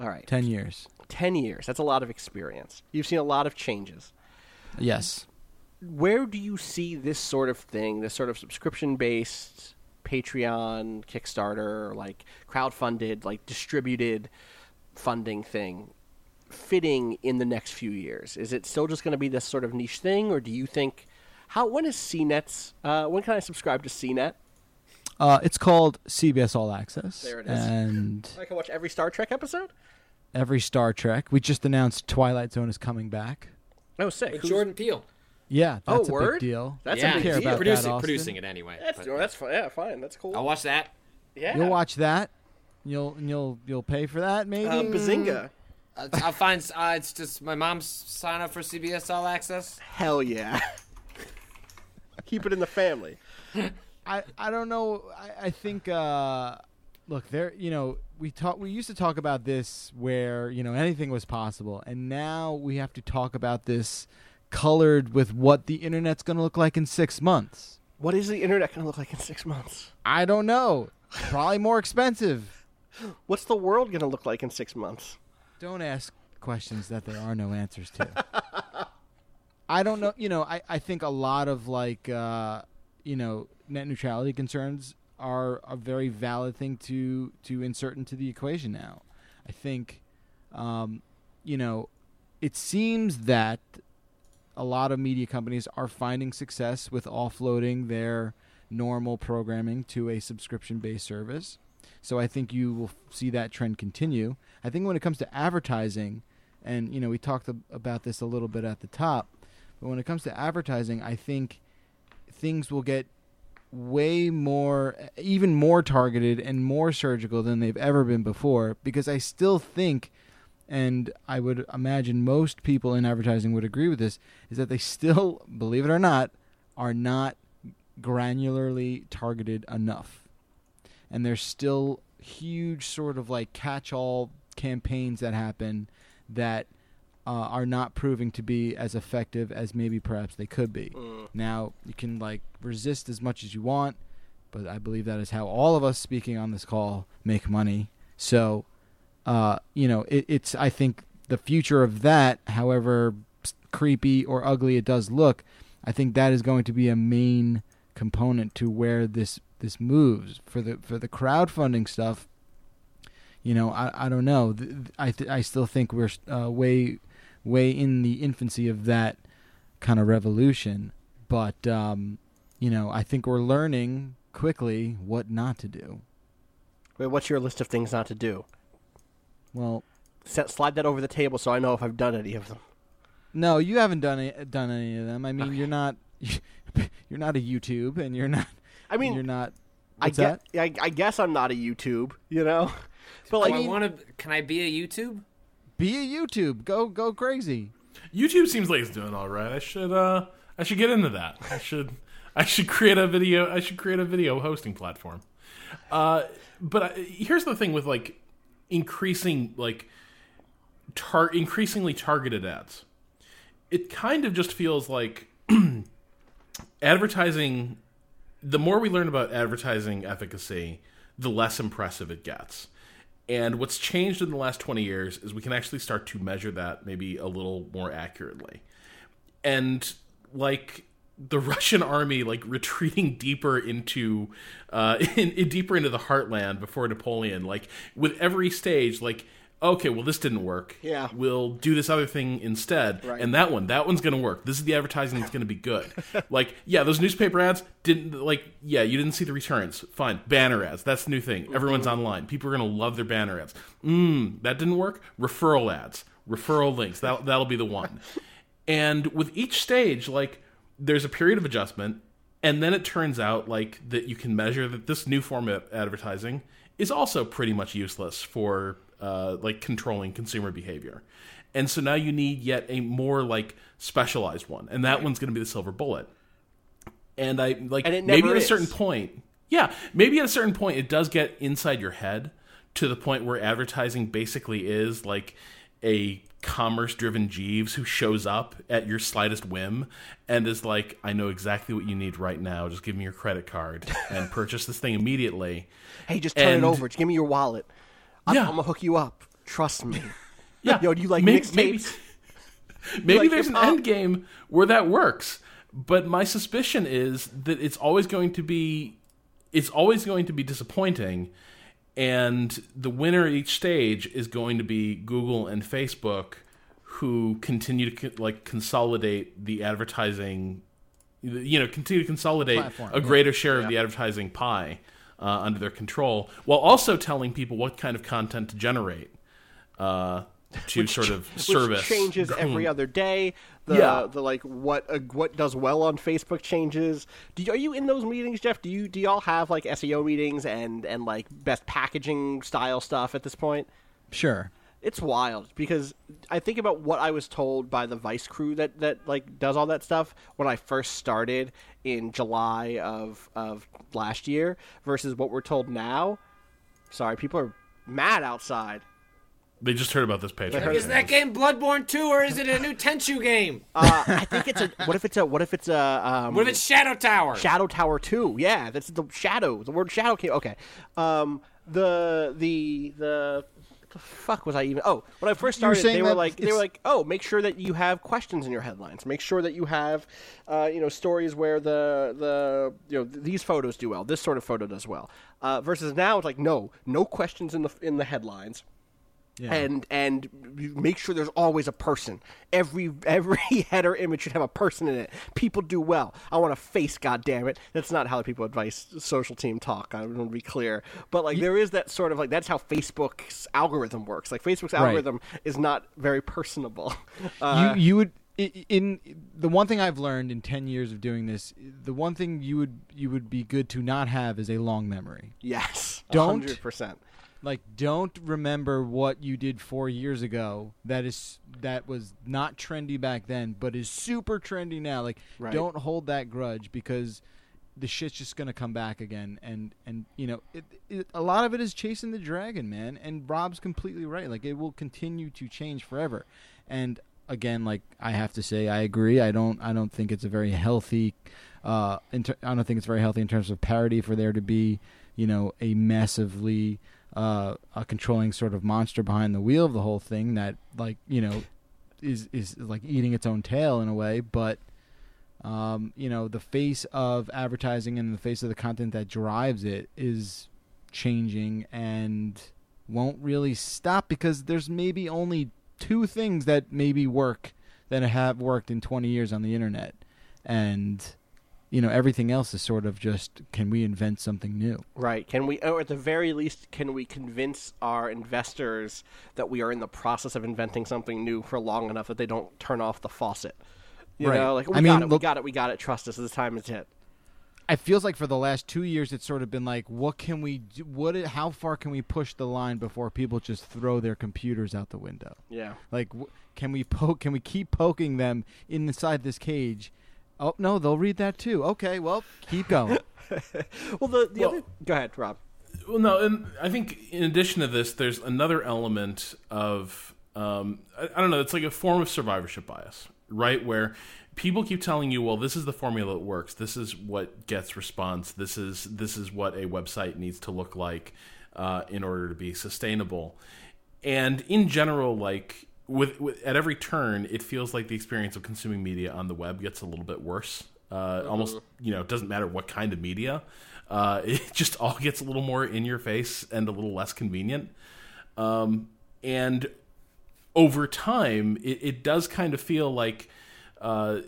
S2: All right,
S5: Ten years.
S2: ten years. That's a lot of experience. You've seen a lot of changes.
S5: Yes.
S2: where do you see this sort of thing, this sort of subscription based Patreon, Kickstarter, like crowdfunded, like distributed funding thing fitting in the next few years? Is it still just going to be this sort of niche thing, or do you think how when is CNET's uh, when can I subscribe to CNET?
S5: Uh, it's called CBS All Access.
S2: There it is.
S5: And
S2: I can watch every Star Trek episode.
S5: every Star Trek. We just announced Twilight Zone is coming back.
S2: Oh, sick!
S6: With
S2: Who's-
S6: Jordan Peele.
S5: Yeah,
S2: Oh,
S5: that's a
S2: word?
S5: big deal.
S2: That's
S6: yeah,
S2: a big
S5: care
S2: deal.
S5: about
S6: producing,
S5: that,
S6: producing it anyway.
S2: That's
S6: but
S2: oh, that's fine. Yeah, fine. That's cool.
S6: I'll watch that.
S2: yeah,
S5: You'll watch that. You'll you'll you'll pay for that maybe.
S2: uh, Bazinga.
S6: Uh, I'll find. Uh, it's just my mom's sign up for CBS All Access.
S2: Hell yeah. Keep it in the family.
S5: I, I don't know. I, I think uh, look there. You know, we talk. We used to talk about this where you know anything was possible, and now we have to talk about this colored with what the internet's going to look like in six months.
S2: What is the internet going to look like in six months?
S5: I don't know. Probably more expensive.
S2: What's the world going to look like in six months?
S5: Don't ask questions that there are no answers to. I don't know. You know, I, I think a lot of like, uh, you know, net neutrality concerns are a very valid thing to to insert into the equation now. I think, um, you know, it seems that a lot of media companies are finding success with offloading their normal programming to a subscription based service. So I think you will see that trend continue. I think when it comes to advertising, and you know we talked about this a little bit at the top, but when it comes to advertising, I think things will get way more, even more targeted and more surgical than they've ever been before. Because I still think, and I would imagine most people in advertising would agree with this, is that they still, believe it or not, are not granularly targeted enough and there's still huge sort of like catch-all campaigns that happen that uh, are not proving to be as effective as maybe perhaps they could be. Now you can like resist as much as you want, but I believe that is how all of us speaking on this call make money. So, uh, you know, it, it's I think the future of that, however creepy or ugly it does look, I think that is going to be a main component to where this this moves for the for the crowdfunding stuff. You know, I I don't know. I th- I still think we're uh, way way in the infancy of that kind of revolution, but um, you know, I think we're learning quickly what not to do.
S2: Wait, what's your list of things not to do?
S5: Well,
S2: Set, slide that over the table so I know if I've done any of them.
S5: no, you haven't done any, done any of them. I mean, you're not you're not a YouTube, and you're not.
S2: I mean,
S5: you're not.
S2: I
S5: What's
S2: get.
S5: that?
S2: I, I guess I'm not a YouTube, you know. But
S6: Oh,
S2: like,
S6: I want to. Can I be a YouTube?
S5: Be a YouTube. Go go crazy.
S3: YouTube seems like it's doing all right. I should uh I should get into that. I should I should create a video. I should create a video hosting platform. Uh, but I, here's the thing with like increasing like tar- increasingly targeted ads. It kind of just feels like advertising. The more we learn about advertising efficacy, the less impressive it gets. And what's changed in the last 20 years is we can actually start to measure that maybe a little more accurately. And like the Russian army like retreating deeper into uh in, in deeper into the heartland before Napoleon like with every stage like okay well this didn't work.
S2: Yeah.
S3: we'll do this other thing instead.
S2: Right.
S3: and that one that one's gonna work. This is the advertising that's gonna be good. Like yeah those newspaper ads didn't like yeah you didn't see the returns. Fine. Banner ads. That's the new thing. Everyone's online. People are gonna love their banner ads. Mm that didn't work? Referral ads. Referral links. That, that'll be the one. And with each stage like there's a period of adjustment and then it turns out like that you can measure that this new form of advertising is also pretty much useless for uh, like controlling consumer behavior and so now you need yet a more like specialized one and that one's going to be the silver bullet and i like
S2: And
S3: maybe at a certain point yeah maybe at a certain point it does get inside your head to the point where advertising basically is like a commerce driven Jeeves who shows up at your slightest whim and is like, I know exactly what you need right now. Just give me your credit card and purchase this thing immediately.
S2: hey, just turn
S3: And-
S2: it over. Just give me your wallet. I'm,
S3: Yeah.
S2: I'm gonna hook you up. Trust me.
S3: Yeah.
S2: Yo, do you like
S3: May-
S2: mixtapes?
S3: Maybe, maybe
S2: like
S3: there's an end game where that works. But my suspicion is that it's always going to be it's always going to be disappointing and the winner each stage is going to be Google and Facebook who continue to like consolidate the advertising you know continue to consolidate
S5: Platform,
S3: a greater share of the advertising pie uh, under their control while also telling people what kind of content to generate uh, to sort of service
S2: which changes every other day. The
S3: Yeah.
S2: the like what uh, what does well on Facebook changes. Do you, are you in those meetings, Jeff? Do you do y'all have like SEO meetings and and like best packaging style stuff at this point?
S5: Sure.
S2: It's wild because I think about what I was told by the Vice crew that that like does all that stuff when I first started in July of of last year versus what we're told now. Sorry, people are mad outside.
S3: they just heard about this page
S2: heard-
S6: Is that game Bloodborne 2 or is it a new Tenchu game?
S2: Uh, I think it's a. What if it's a? What if it's a? Um,
S6: What if it's Shadow Tower?
S2: Shadow Tower Two. Yeah, that's the shadow. The word shadow came. Okay. Um, the the the. What The fuck was I even? Oh, when I first started, they were like, they were like, oh, make sure that you have questions in your headlines. Make sure that you have, uh, you know, stories where the the you know th- these photos do well. This sort of photo does well. Uh, versus now, it's like, no, no questions in the in the headlines and and make sure there's always a person. Every every header image should have a person in it. People do well. I want a face. God damn it! That's not how the people advice social team talk. I want to be clear, but like there is that sort of like that's how Facebook's algorithm works. Like Facebook's
S5: Right.
S2: algorithm is not very personable. Uh,
S5: you you would in the one thing I've learned in 10 years of doing this the one thing you would you would be good to not have is a long memory
S2: yes,
S5: Don't-
S2: percent.
S5: Like don't remember what you did 4 years ago that is that was not trendy back then but is super trendy now. Like
S2: Right.
S5: don't hold that grudge because the shit's just gonna come back again. And and you know it, it, a lot of it is chasing the dragon man. And rob's completely right. Like it will continue to change forever. And again like i have to say i agree. I don't i don't think it's a very healthy uh inter- i don't think it's very healthy in terms of parity for there to be you know a massively uh a controlling sort of monster behind the wheel of the whole thing that like you know is is like eating its own tail in a way, but um, you know, the face of advertising and the face of the content that drives it is changing and won't really stop because there's maybe only two things that maybe work that have worked in 20 years on the internet. And you know, everything else is sort of just can we invent something new?
S2: Right. Can we, or at the very least, can we convince our investors that we are in the process of inventing something new for long enough that they don't turn off the faucet? You
S5: Right.
S2: know, like we
S5: I
S2: got
S5: mean,
S2: it, we got it, we got it. Trust us. This time is it.
S5: It feels like for the last two years, it's sort of been like, what can we do? What? How far can we push the line before people just throw their computers out the window?
S2: Yeah.
S5: Like, can we poke? Can we keep poking them inside this cage? Oh no, they'll read that too. Okay, well, keep going.
S2: Well, the the
S3: Well-
S2: other. Go ahead, Rob.
S3: Well, no, and I think in addition to this, there's another element of um, I, I don't know. It's like a form of survivorship bias, right? Where people keep telling you, "Well, this is the formula that works. This is what gets response. This is this is what a website needs to look like uh, in order to be sustainable." And in general, like with, with at every turn, it feels like the experience of consuming media on the web gets a little bit worse. Uh, Almost, you know, it doesn't matter what kind of media. Uh, it just all gets a little more in your face and a little less convenient. Um, and over time, it, it does kind of feel like uh,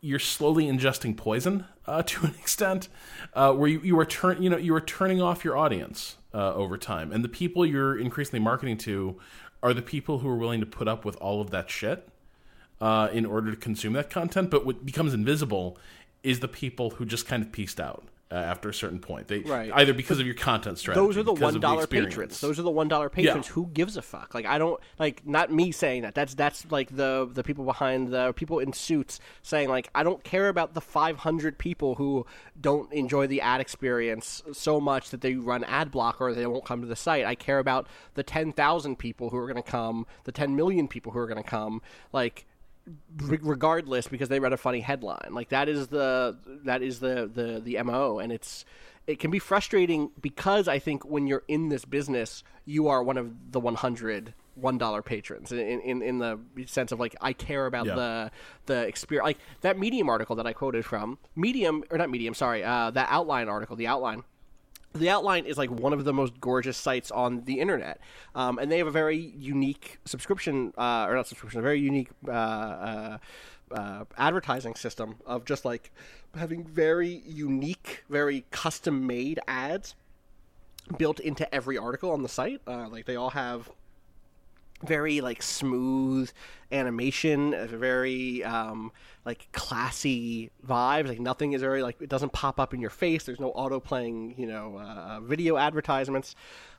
S3: you're slowly ingesting poison uh, to an extent, uh, where you, you are turn you know you are turning off your audience uh, over time, and the people you're increasingly marketing to are the people who are willing to put up with all of that shit uh, in order to consume that content. But what becomes invisible is the people who just kind of pieced out uh, after a certain point. They
S2: Right.
S3: either because of your content strategy.
S2: Those are the one
S3: experience.
S2: patrons. Those are the one dollar patrons.
S3: Yeah.
S2: Who gives a fuck? Like I don't like not me saying that. That's that's like the the people behind the people in suits saying like I don't care about the five hundred people who don't enjoy the ad experience so much that they run ad block or they won't come to the site. I care about the ten thousand people who are going to come, the ten million people who are going to come. Like regardless because they read a funny headline like that is the that is the the the mo and it's it can be frustrating because i think when you're in this business you are one of the 100 one dollar patrons in, in in the sense of like i care about
S3: Yeah.
S2: the the experience like that medium article that i quoted from medium or not medium sorry uh that outline article the outline the outline is like one of the most gorgeous sites on the internet um, and they have a very unique subscription uh, or not subscription a very unique uh, uh, uh, advertising system of just like having very unique very custom made ads built into every article on the site. Uh, like they all have very like smooth animation, a very um, like classy vibes. Like nothing is very like it doesn't pop up in your face. There's no auto playing, you know, uh, video advertisements.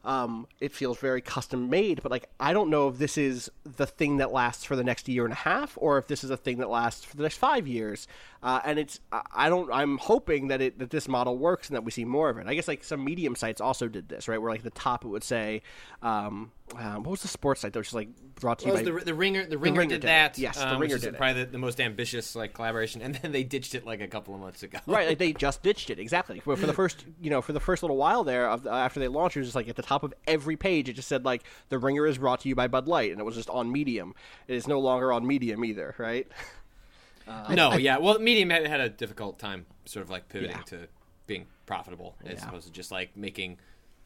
S2: Um, it feels very custom made, but like I don't know if this is the thing that lasts for the next year and a half, or if this is a thing that lasts for the next five years. Uh, and it's I- don't I'm hoping that it that this model works and that we see more of it. I guess like some medium sites also did this, right? Where like the top it would say, um, um, what was the sports site that was just like brought to you by
S4: the, the ringer. The ringer,
S2: Ringer
S4: did
S2: did it.
S4: that.
S2: Yes, the
S4: um,
S2: Ringer
S4: which is
S2: did it.
S4: probably the, the most ambitious like collaboration, and then they ditched it like a couple of months ago.
S2: right like they just ditched it exactly for, for the first you know for the first little while there of, after they launched it was just like at the top of every page it just said like the ringer is brought to you by bud light and it was just on medium it is no longer on medium either right
S4: no, yeah. Well, Medium had, had a difficult time, sort of like pivoting
S2: Yeah.
S4: to being profitable as
S2: Yeah.
S4: opposed to just like making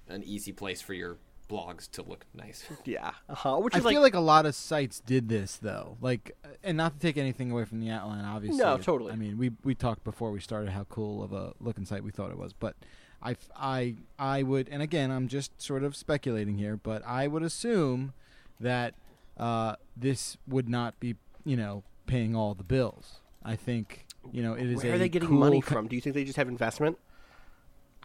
S4: an easy place for your blogs to look nice.
S2: yeah uh-huh. which
S5: I
S2: is
S5: feel
S2: like
S5: like a lot of sites did this though, like, and not to take anything away from the outline. Obviously,
S2: No, totally.
S5: I mean, we we talked before we started how cool of a looking site we thought it was, but I I I would, and again, I'm just sort of speculating here, but I would assume that uh, this would not be, you know, paying all the bills. I think, you know, it is.
S2: where
S5: a
S2: are they getting
S5: cool
S2: money
S5: co-
S2: from do you think they just have investment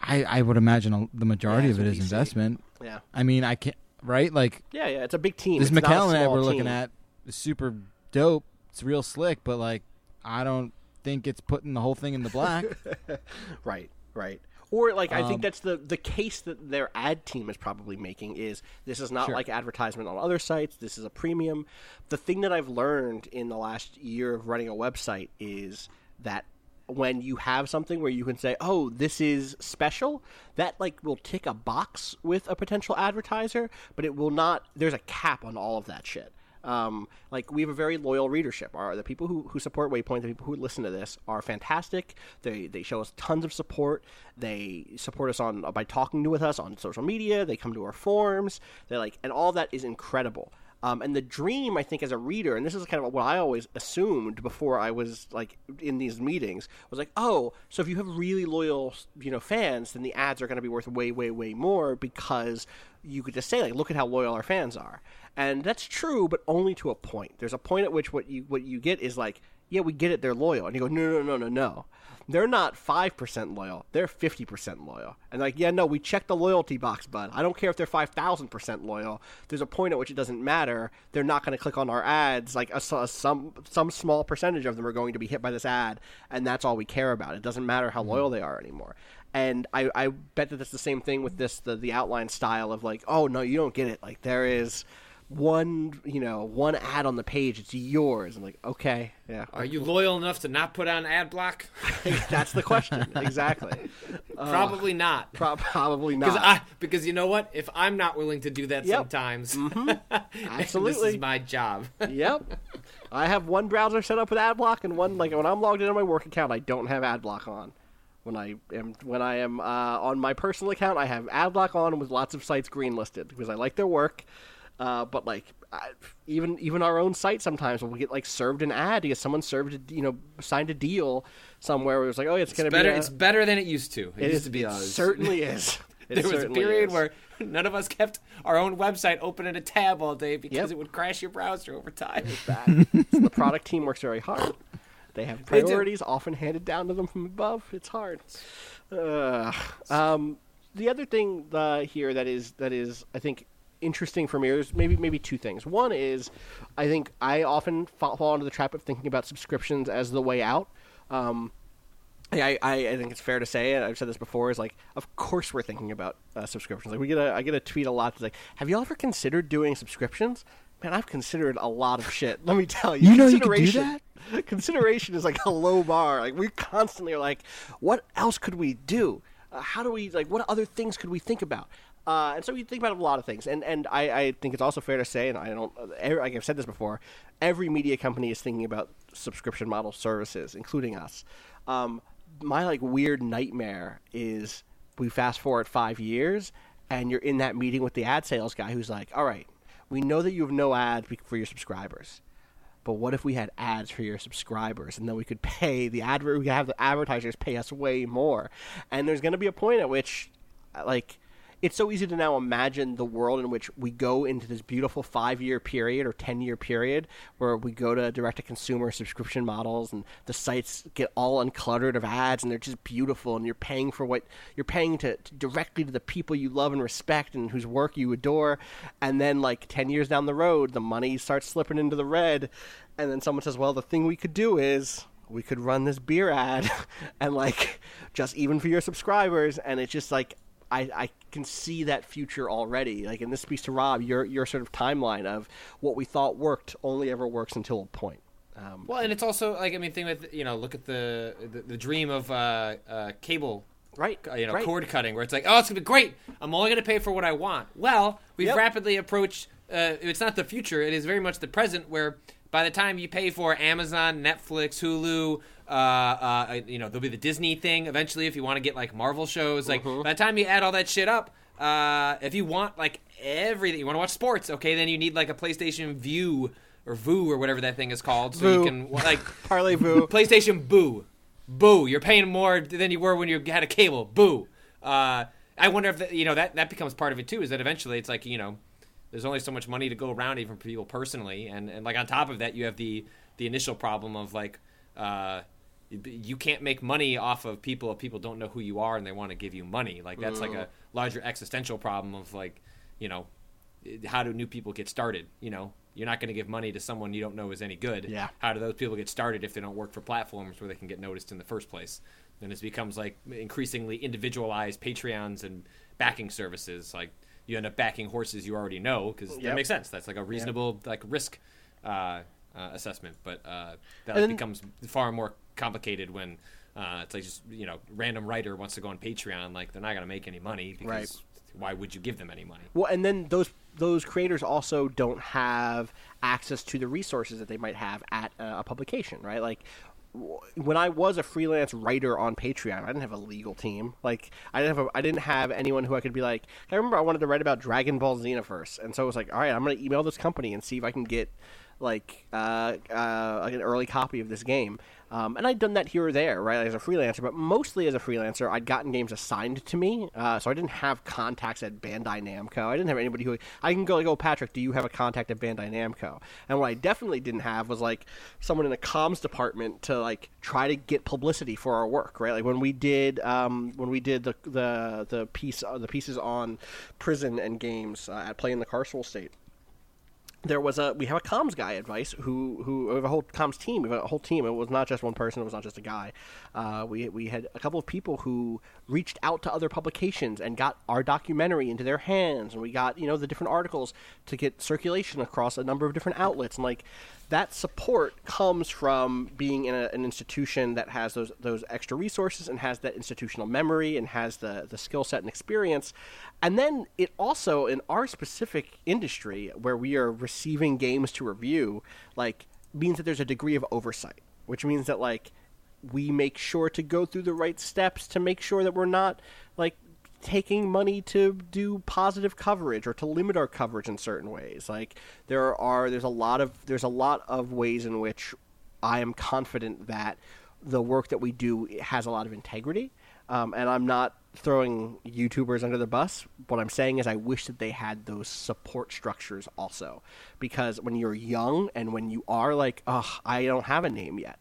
S5: I I would imagine a, the majority
S2: Yeah,
S5: of
S2: it's
S5: investment.
S2: yeah
S5: I mean, I can't. Right, like
S2: yeah yeah it's a big team
S5: this
S2: It's not a
S5: McAllen ad
S2: small
S5: we're looking at is super dope. It's real slick, but like I don't think it's putting the whole thing in the black.
S2: Right, right. Or like I
S5: Um,
S2: think that's the the case that their ad team is probably making is this is not
S5: Sure.
S2: like advertisement on other sites. This is a premium. The thing that I've learned in the last year of running a website is that when you have something where you can say, "Oh, this is special," that like will tick a box with a potential advertiser, but it will not. There's a cap on all of that shit. Um, like we have a very loyal readership. Are the people who, who support Waypoint, the people who listen to this, are fantastic. They they show us tons of support. They support us on by talking to with us on social media. They come to our forums. They like, and all that is incredible. Um, and the dream, I think, as a reader, and this is kind of what I always assumed before I was like in these meetings, was like, oh, so if you have really loyal, you know, fans, then the ads are going to be worth way, way, way more because you could just say like, look at how loyal our fans are, and that's true, but only to a point. There's a point at which what you what you get is like, yeah, we get it, they're loyal, and you go, no, no, no, no, no they're not 5% loyal. They're 50% loyal. And like, yeah, no, we checked the loyalty box, bud. I don't care if they're 5,000% loyal. There's a point at which it doesn't matter. They're not going to click on our ads. Like a, a, some some small percentage of them are going to be hit by this ad, and that's all we care about. It doesn't matter how mm-hmm. loyal they are anymore. And I, I bet that that's the same thing with this the, the outline style of like, oh no, you don't get it. Like there is one you know one ad on the page it's yours. I'm like okay yeah.
S6: Are you loyal enough to not put on ad block?
S2: That's the question exactly.
S6: Probably uh, not.
S2: Pro- probably not.
S6: I, because you know what? If i'm not willing to do that yep. sometimes
S2: mm-hmm. absolutely
S6: this is my job.
S2: Yep. I have one browser set up with ad block and one like when i'm logged in on my work account i don't have ad block on. When I am when I am uh, on my personal account, I have ad block on with lots of sites green listed because I like their work uh, but like even even our own site sometimes when we get like served an ad because someone served a, you know signed a deal somewhere where it was like oh it's, it's going to
S6: be
S2: a,
S6: it's better than it used to.
S2: It, it
S6: used
S2: to
S6: be.
S2: It certainly is.
S6: It there was a period is. where none of us kept our own website open in a tab all day because yep. it would crash your browser over time.
S2: So the product team works very hard. They have priorities often handed down to them from above. It's hard. Uh, um, the other thing uh, here that is that is I think interesting for me is maybe maybe two things. One is I think I often fall, fall into the trap of thinking about subscriptions as the way out. Um, I, I, I, think it's fair to say, and I've said this before, is like, of course we're thinking about uh, subscriptions. Like we get a, I get a tweet a lot that's like, have you ever considered doing subscriptions? Man, I've considered a lot of shit. Let me tell you.
S5: You know you can do that.
S2: Consideration is like a low bar. Like we constantly are like, what else could we do? Uh, how do we like? What other things could we think about? Uh, and so you think about a lot of things, and and I, I think it's also fair to say, and I don't, like I've said this before, every media company is thinking about subscription model services, including us. Um, my like weird nightmare is we fast forward five years, and you're in that meeting with the ad sales guy who's like, "All right, we know that you have no ads for your subscribers, but what if we had ads for your subscribers, and then we could pay the ad, we could have the advertisers pay us way more, and there's going to be a point at which, like." It's so easy to now imagine the world in which we go into this beautiful five year period or 10 year period where we go to direct to consumer subscription models and the sites get all uncluttered of ads and they're just beautiful and you're paying for what you're paying to, to directly to the people you love and respect and whose work you adore. And then, like 10 years down the road, the money starts slipping into the red. And then someone says, well, the thing we could do is we could run this beer ad and like just even for your subscribers and it's just like I, I can see that future already. Like, and this speaks to Rob, your your sort of timeline of what we thought worked only ever works until a point.
S6: Um, well, and it's also like I mean, thing with you know, look at the the, the dream of uh, uh, cable
S2: right
S6: uh, you know
S2: right.
S6: cord cutting where it's like oh it's gonna be great i'm only gonna pay for what i want well we've yep. rapidly approached uh, it's not the future it is very much the present where by the time you pay for amazon netflix hulu uh, uh, you know, there'll be the Disney thing eventually if you want to get like Marvel shows. Like uh-huh. by the time you add all that shit up, uh, if you want like everything, you want to watch sports, okay, then you need like a PlayStation Vue or Voo or whatever that thing is called, so you can like
S2: Parlay Voo,
S6: PlayStation Boo, Boo. You're paying more than you were when you had a cable. Boo. Uh, I wonder if the, you know that that becomes part of it too. Is that eventually it's like you know, there's only so much money to go around even for people personally, and and like on top of that, you have the the initial problem of like. Uh, you can't make money off of people if people don't know who you are and they want to give you money. Like that's mm. like a larger existential problem of like, you know, how do new people get started? You know, you're not going to give money to someone you don't know is any good.
S2: Yeah.
S6: How do those people get started if they don't work for platforms where they can get noticed in the first place? Then it becomes like increasingly individualized Patreons and backing services. Like you end up backing horses you already know because yep. that makes sense. That's like a reasonable like risk uh, uh, assessment. But uh, that then, becomes far more complicated when uh, it's like just you know random writer wants to go on Patreon. Like they're not going to make any money because right. why would you give them any money?
S2: Well, and then those those creators also don't have access to the resources that they might have at a, a publication, right? Like when I was a freelance writer on Patreon, I didn't have a legal team. Like I didn't have a, I didn't have anyone who I could be like. I remember I wanted to write about Dragon Ball Xenoverse, and so I was like, all right, I'm going to email this company and see if I can get like uh, uh, an early copy of this game. Um, and I'd done that here or there, right, as a freelancer, but mostly as a freelancer, I'd gotten games assigned to me, uh, so I didn't have contacts at Bandai Namco. I didn't have anybody who I can go like, "Oh, Patrick, do you have a contact at Bandai Namco?" And what I definitely didn't have was like someone in the comms department to like try to get publicity for our work, right? Like when we did um, when we did the the the piece uh, the pieces on prison and games uh, at Play in the Carceral State there was a we have a comms guy advice who who we have a whole comms team. We have a whole team. It was not just one person. It was not just a guy. Uh, we we had a couple of people who reached out to other publications and got our documentary into their hands. And we got you know the different articles to get circulation across a number of different outlets. And like that support comes from being in a, an institution that has those those extra resources and has that institutional memory and has the the skill set and experience. And then it also in our specific industry where we are receiving games to review like means that there's a degree of oversight which means that like we make sure to go through the right steps to make sure that we're not like taking money to do positive coverage or to limit our coverage in certain ways. Like there are there's a lot of there's a lot of ways in which i am confident that the work that we do has a lot of integrity. Um, and i'm not throwing youtubers under the bus. What i'm saying is i wish that they had those support structures also. Because when you're young and when you are like oh i don't have a name yet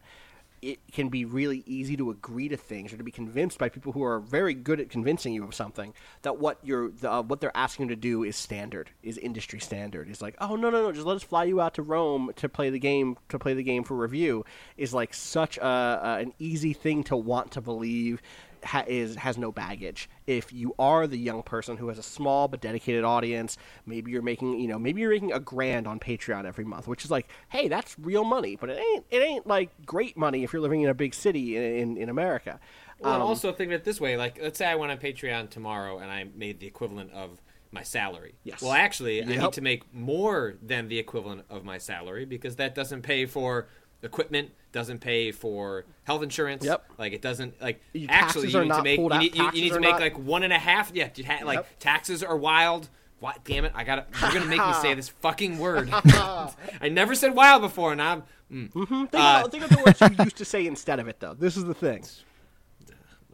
S2: it can be really easy to agree to things or to be convinced by people who are very good at convincing you of something that what you're the, uh, what they're asking you to do is standard is industry standard. Is like oh no no no just let us fly you out to Rome to play the game to play the game for review is like such a, a an easy thing to want to believe ha- is has no baggage. If you are the young person who has a small but dedicated audience, maybe you're making you know maybe you're making a grand on Patreon every month, which is like, hey, that's real money, but it ain't it ain't like great money if you're living in a big city in in, in America.
S6: Well,
S2: Um,
S6: also think of it this way: like, let's say I went on Patreon tomorrow and I made the equivalent of my salary.
S2: Yes.
S6: Well, actually, I need to make more than the equivalent of my salary because that doesn't pay for equipment, doesn't pay for health insurance.
S2: Yep.
S6: Like it doesn't like
S2: Your
S6: actually
S2: taxes
S6: you
S2: are
S6: need
S2: not
S6: to make you need, you, you need to make
S2: not-
S6: like one and a half. Yeah, you ha- like
S2: Yep.
S6: taxes are wild. What? Damn it! I got to You're gonna make me say this fucking word. I never said wild before, and I'm. mm.
S2: think,
S6: uh,
S2: about, think of the words you used to say instead of it, though. This is the thing.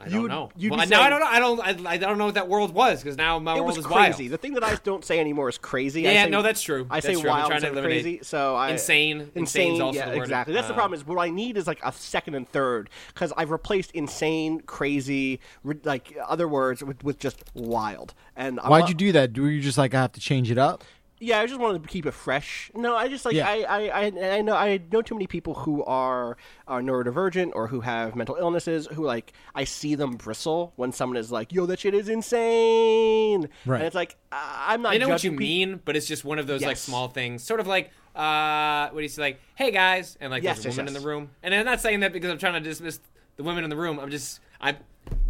S6: I
S2: You
S6: don't know.
S2: you'd be
S6: Well, now I don't know. I don't. I, I don't know what that world was because now my
S2: It
S6: world
S2: was
S6: is
S2: crazy.
S6: wild.
S2: The thing that I don't say anymore is crazy. I
S6: Yeah,
S2: say-
S6: no, that's true.
S2: I say
S6: true.
S2: Wild
S6: trying to
S2: instead of crazy. So I
S6: insane.
S2: Insane.
S6: Insane's also
S2: yeah,
S6: the
S2: exactly. That's the
S6: Uh,
S2: problem. Is what I need is like a second and third because I've replaced insane, crazy, ri- like other words with, with just wild. And I'm
S5: Why'd
S2: not-
S5: you do that? Do you just like I have to change it up?
S2: Yeah, I just wanted to keep it fresh. No, I just like
S5: Yeah.
S2: I, I, I, I know I know too many people who are are neurodivergent or who have mental illnesses who like I see them bristle when someone is like, "Yo, that shit is insane,"
S5: Right.
S2: and it's like uh, I'm not.
S6: I know what you
S2: judging pe-
S6: mean, but it's just one of those like small things, sort of like uh, what do you say, like, "Hey guys," and like
S2: Yes,
S6: there's a
S2: yes,
S6: woman
S2: yes.
S6: in the room, and I'm not saying that because I'm trying to dismiss the women in the room. I'm just I'm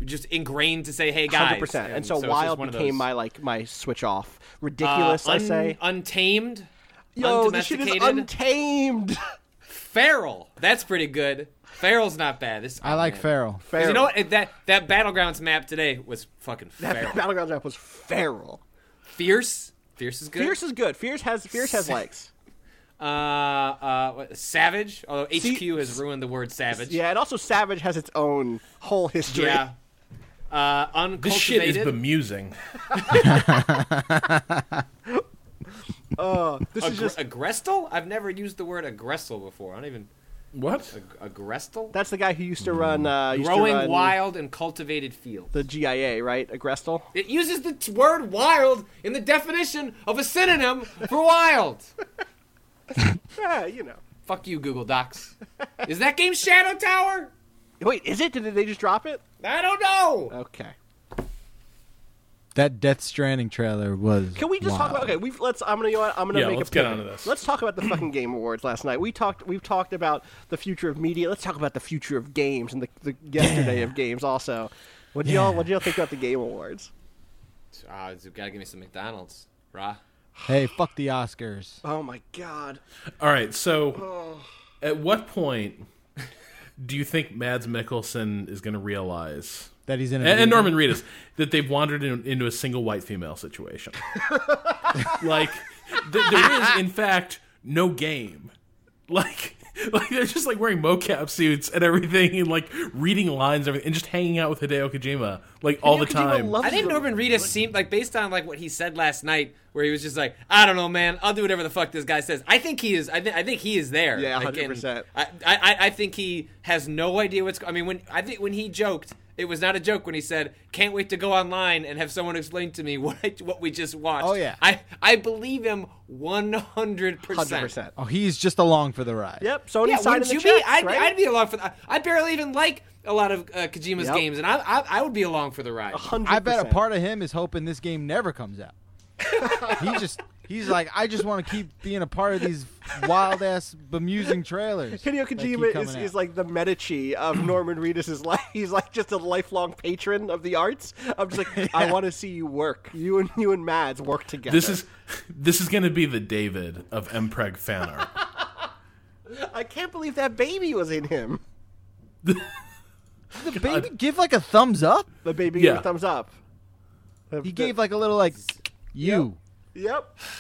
S6: just ingrained to say, "Hey guys,"
S2: Hundred percent. And so,
S6: it's just
S2: wild
S6: one
S2: became my like my switch off.
S6: Uh,
S2: Ridiculous, I say.
S6: untamed,
S2: Yo, this shit is untamed.
S6: feral. That's pretty good. Feral's not bad. This
S5: I like
S6: man.
S5: feral.
S6: 'Cause
S2: Feral.
S6: You know what? That that battlegrounds map today was fucking
S2: That
S6: feral.
S2: battlegrounds map was feral.
S6: Fierce. Fierce is good.
S2: Fierce is good. Fierce has Fierce has legs.
S6: Uh, uh, savage. Although
S2: See-
S6: HQ has ruined the word savage.
S2: Yeah, and also Savage has its own whole history.
S6: Yeah. Uh, uncultivated.
S3: This shit is bemusing.
S2: Uh, this is just
S6: agrestal? I've never used the word aggressal before. I don't even
S3: What?
S6: ag- agrestal.
S2: that's the guy who used to run uh, used to
S6: Growing
S2: run
S6: wild and cultivated field.
S2: the GIA, right? Agrestal.
S6: It uses the t- word wild in the definition of a synonym for wild.
S2: Yeah, you know.
S6: Fuck you, Google Docs. Is that game Shadow Tower?
S2: Wait, is it? Did they just drop it?
S6: I don't know.
S2: Okay.
S5: That Death Stranding trailer was.
S2: Can we just talk about? Okay, we've let's. I'm gonna. You know what, I'm gonna
S3: Yeah,
S2: make
S3: let's
S2: a
S3: get
S2: pivot.
S3: onto this.
S2: Let's talk about the fucking Game Awards last night. We talked. We've talked about the future of media. Let's talk about the future of games and the, the yesterday of games also. What do y'all? What do y'all think about the Game Awards?
S6: Ah, you gotta give me some McDonald's, rah.
S5: Hey, fuck the Oscars.
S2: Oh my god.
S3: All right, so oh. at what point do you think Mads Mikkelsen is going to realize,
S5: That he's in a
S3: and, and. Norman Reedus, that they've wandered in, into a single white female situation? like, th- there is, in fact, no game. Like, like they're just like wearing mocap suits and everything, and like reading lines, and everything, and just hanging out with Hideo Kojima like all the
S2: Kojima
S3: time.
S6: I think. Norman Reedus seemed like based on like what he said last night, where he was just like, I don't know, man, I'll do whatever the fuck this guy says. I think he is. I, th- I think he is there.
S2: Yeah,
S6: Like,
S2: 100%.
S6: I, I I think he has no idea what's. I mean, when I think when he joked, it was not a joke when he said, "Can't wait to go online and have someone explain to me what I, what we just watched."
S5: Oh, yeah.
S6: I I believe him one hundred
S2: Hundred
S6: percent.
S2: percent.
S5: Oh, he's just along for the ride.
S2: Yep. Sony
S6: Yeah,
S2: signing
S6: wouldn't
S2: the
S6: you
S2: checks,
S6: be? I'd,
S2: right?
S6: I'd be along for. The, I barely even like a lot of uh, Kojima's
S2: Yep.
S6: games, and I, I I would be along for the ride.
S2: Hundred.
S5: I bet a part of him is hoping this game never comes out. he just he's like, I just want to keep being a part of these wild ass bemusing trailers.
S2: Hideo
S5: that
S2: Kojima is, is like the Medici of Norman Reedus' life. He's like just a lifelong patron of the arts. I'm just like, I want to see you work. You and you and Mads work together.
S3: This is this is going to be the David of Mpreg fan art.
S2: I can't believe that baby was in him.
S5: the baby give like a thumbs up.
S2: The baby
S3: Yeah.
S2: gave a thumbs up.
S5: He gave like a little like you.
S2: Yep.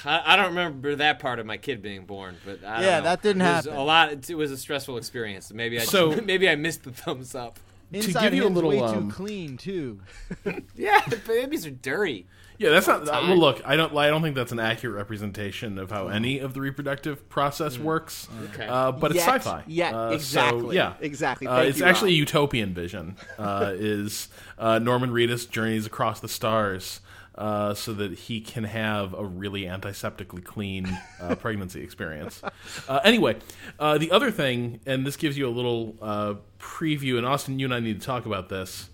S6: I, I don't remember that part of my kid being born, but I don't
S5: Yeah,
S6: know.
S5: that didn't
S6: it was
S5: happen.
S6: A lot. It was a stressful experience. Maybe I
S3: So-
S6: maybe I missed the thumbs up.
S5: Inside
S3: give you a little,
S5: way
S3: um,
S5: too clean too.
S6: Yeah, the babies are dirty.
S3: Yeah, that's not. Uh, well, look, I don't. I don't think that's an accurate representation of how any of the reproductive process works.
S6: Okay.
S3: Uh, but it's
S2: Yet-
S3: sci-fi.
S2: yet,
S3: Uh, so,
S2: exactly.
S3: yeah,
S2: Exactly.
S3: Uh, it's
S2: you,
S3: actually
S2: Rob.
S3: a utopian vision. Uh, is uh, Norman Reedus journeys across the stars uh, so that he can have a really antiseptically clean uh, pregnancy experience. Uh, anyway, uh, the other thing, and this gives you a little uh, preview, and Austin, you and I need to talk about this.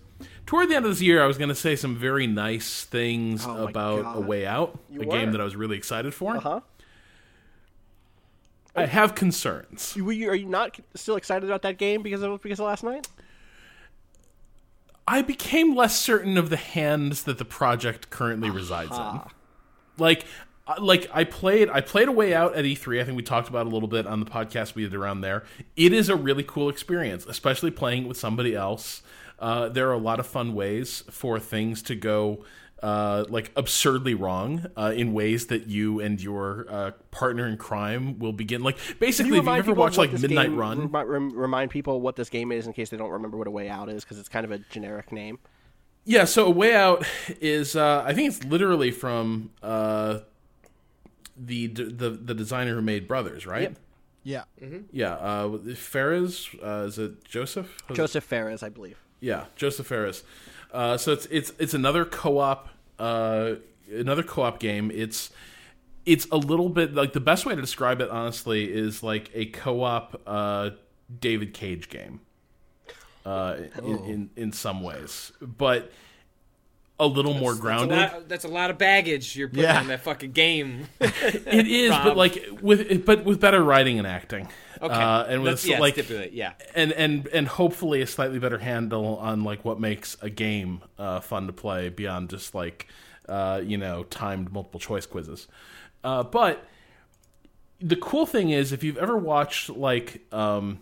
S3: Toward the end of this year, I was going to say some very nice things
S2: Oh
S3: about
S2: God.
S3: A Way Out,
S2: You
S3: a
S2: were.
S3: game that I was really excited for.
S2: Huh?
S3: I have concerns.
S2: Are you not still excited about that game because of because of last night?
S3: I became less certain of the hands that the project currently resides in. Like, like I played, I played a way out at E3. I think we talked about it a little bit on the podcast we did around there. It is a really cool experience, especially playing with somebody else. Uh, there are a lot of fun ways for things to go. Uh, like absurdly wrong uh, in ways that you and your uh, partner in crime will begin. Like basically,
S2: you
S3: if you ever watch like Midnight
S2: game-
S3: Run,
S2: rem- remind people what this game is in case they don't remember what a way out is because it's kind of a generic name.
S3: Yeah, so A Way Out is uh, I think it's literally from uh, the the the designer who made Brothers, right?
S2: Yep.
S5: Yeah.
S3: Yeah, uh, Fares uh, is it Josef?
S2: Josef Fares, I believe.
S3: Yeah, Josef Fares. Uh, so it's it's it's another co-op uh, another co-op game. It's it's a little bit like the best way to describe it honestly is like a co-op uh, David Cage game. Uh, in, in in some ways, but a little more
S6: That's a,
S3: grounded.
S6: lot, that's a lot of baggage you're putting
S5: Yeah.
S6: on that fucking game.
S3: It is, but like with but with better writing and acting.
S6: Okay,
S3: uh, and with
S6: yeah,
S3: like
S6: stipulate. Yeah,
S3: and and and hopefully a slightly better handle on like what makes a game uh, fun to play beyond just like uh, you know timed multiple choice quizzes. Uh, but the cool thing is, if you've ever watched like um,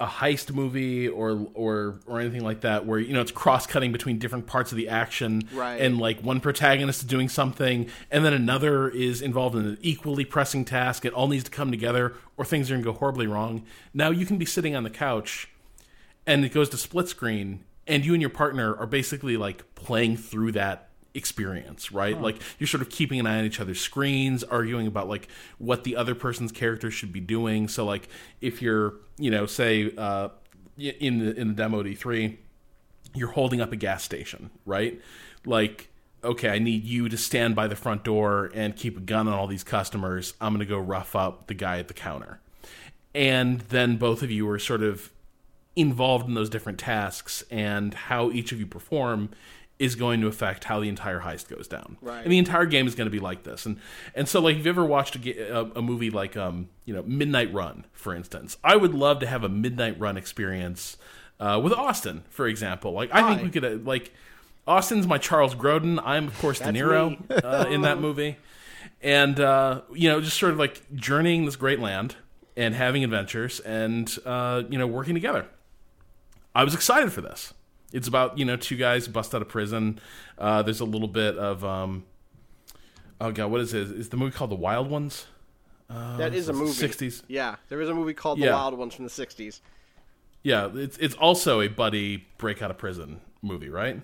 S3: a heist movie or or or anything like that where you know it's cross cutting between different parts of the action
S2: Right.
S3: and like one protagonist is doing something and then another is involved in an equally pressing task it all needs to come together or things are going to go horribly wrong now you can be sitting on the couch and it goes to split screen and you and your partner are basically like playing through that experience right? Like you're sort of keeping an eye on each other's screens arguing about like what the other person's character should be doing. So like if you're you know say uh in the in the demo at e3 you're holding up a gas station right? Like okay i need you to stand by the front door and keep a gun on all these customers. I'm going to go rough up the guy at the counter. And then both of you are sort of involved in those different tasks and how each of you perform is going to affect how the entire heist goes down.
S2: Right.
S3: And the entire game is going to be like this. And and so like if you ever watched a, a, a movie like um you know Midnight Run for instance, I would love to have a Midnight Run experience uh, with Austin for example. Like I think
S2: Hi.
S3: we could uh, like Austin's my Charles Grodin. I'm of course De Niro uh, in that movie. and uh, you know, just sort of like journeying this great land and having adventures and uh, you know working together. I was excited for this. It's about you know two guys bust out of prison. Uh, there's a little bit of um, oh god, what is it? Is the movie called The Wild Ones?
S2: Uh, that is a movie.
S3: 60s.
S2: Yeah, there is a movie called The Wild Ones from the '60s.
S3: Yeah, it's it's also a buddy break out of prison movie, right?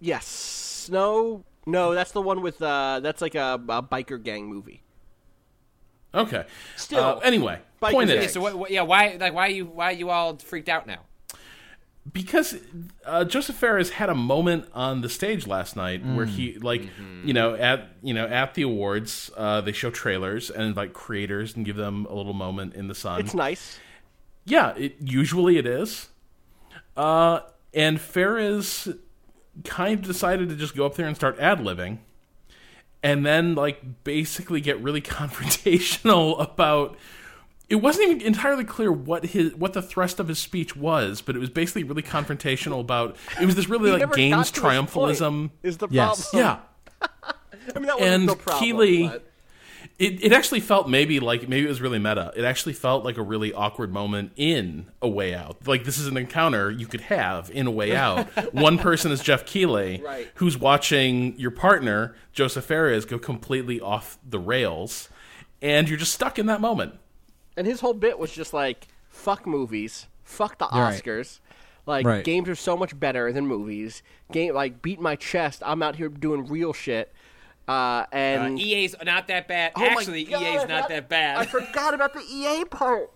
S2: Yes. No. No, that's the one with. Uh, that's like a, a biker gang movie.
S3: Okay.
S2: Still,
S3: Uh, anyway,
S2: Bikers
S3: point
S2: gang.
S3: is,
S6: So what, what? Yeah. Why? Like, why you? Why you all freaked out now?
S3: Because uh, Josef Fares had a moment on the stage last night where he, like, you know, at you know at the awards, uh, they show trailers and invite creators and give them a little moment in the sun.
S2: It's nice.
S3: Yeah, it usually it is. Uh, and Fares kind of decided to just go up there and start ad libbing, and then like basically get really confrontational about. It wasn't even entirely clear what his what the thrust of his speech was, but it was basically really confrontational about. It was this really like
S2: never
S3: games
S2: got to his
S3: triumphalism.
S2: Is the
S5: Yes.
S2: problem?
S3: Yeah,
S2: I mean, that wasn't
S3: and
S2: no problem.
S3: Keighley-
S2: but-
S3: it, it actually felt maybe like maybe it was really meta. It actually felt like a really awkward moment in A Way Out. Like this is an encounter you could have in A Way Out. One person is Geoff Keighley,
S2: Right.
S3: who's watching your partner Josef Fares go completely off the rails, and you're just stuck in that moment.
S2: And his whole bit was just like, fuck movies, fuck the
S5: Right.
S2: Oscars. Like
S5: Right.
S2: games are so much better than movies. Game like beat my chest. I'm out here doing real shit. Uh,
S6: Uh,
S2: and
S6: EA's not that bad.
S2: Oh
S6: Actually,
S2: God,
S6: EA's
S2: I
S6: not
S2: forgot-
S6: that bad.
S2: I forgot about the EA part.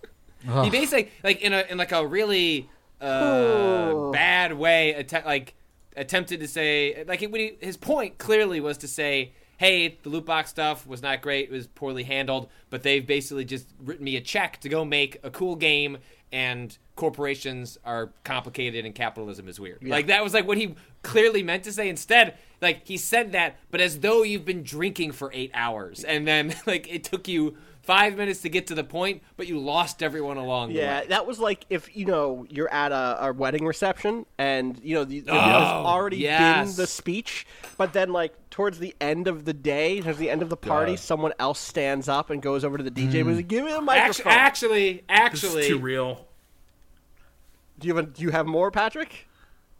S6: He basically like in a in like a really uh, bad way, att- like attempted to say like when he, his point clearly was to say, "Hey, the loot box stuff was not great; it was poorly handled." But they've basically just written me a check to go make a cool game, and corporations are complicated and capitalism is weird. Like that was like what he clearly meant to say. Instead, like he said that, but as though you've been drinking for eight hours, and then like it took you. Five minutes to get to the point, but you lost everyone along the way.
S2: Yeah, that was like if you know you're at a, a wedding reception and you know the, the,
S6: Oh,
S2: there's already
S6: yes.
S2: been the speech, but then like towards the end of the day, towards the end of the party,
S3: God.
S2: someone else stands up and goes over to the DJ and was like, mm. "Give me the microphone."
S6: Actually,
S3: This
S6: actually,
S3: is too real.
S2: do you have a, do you have more, Patrick?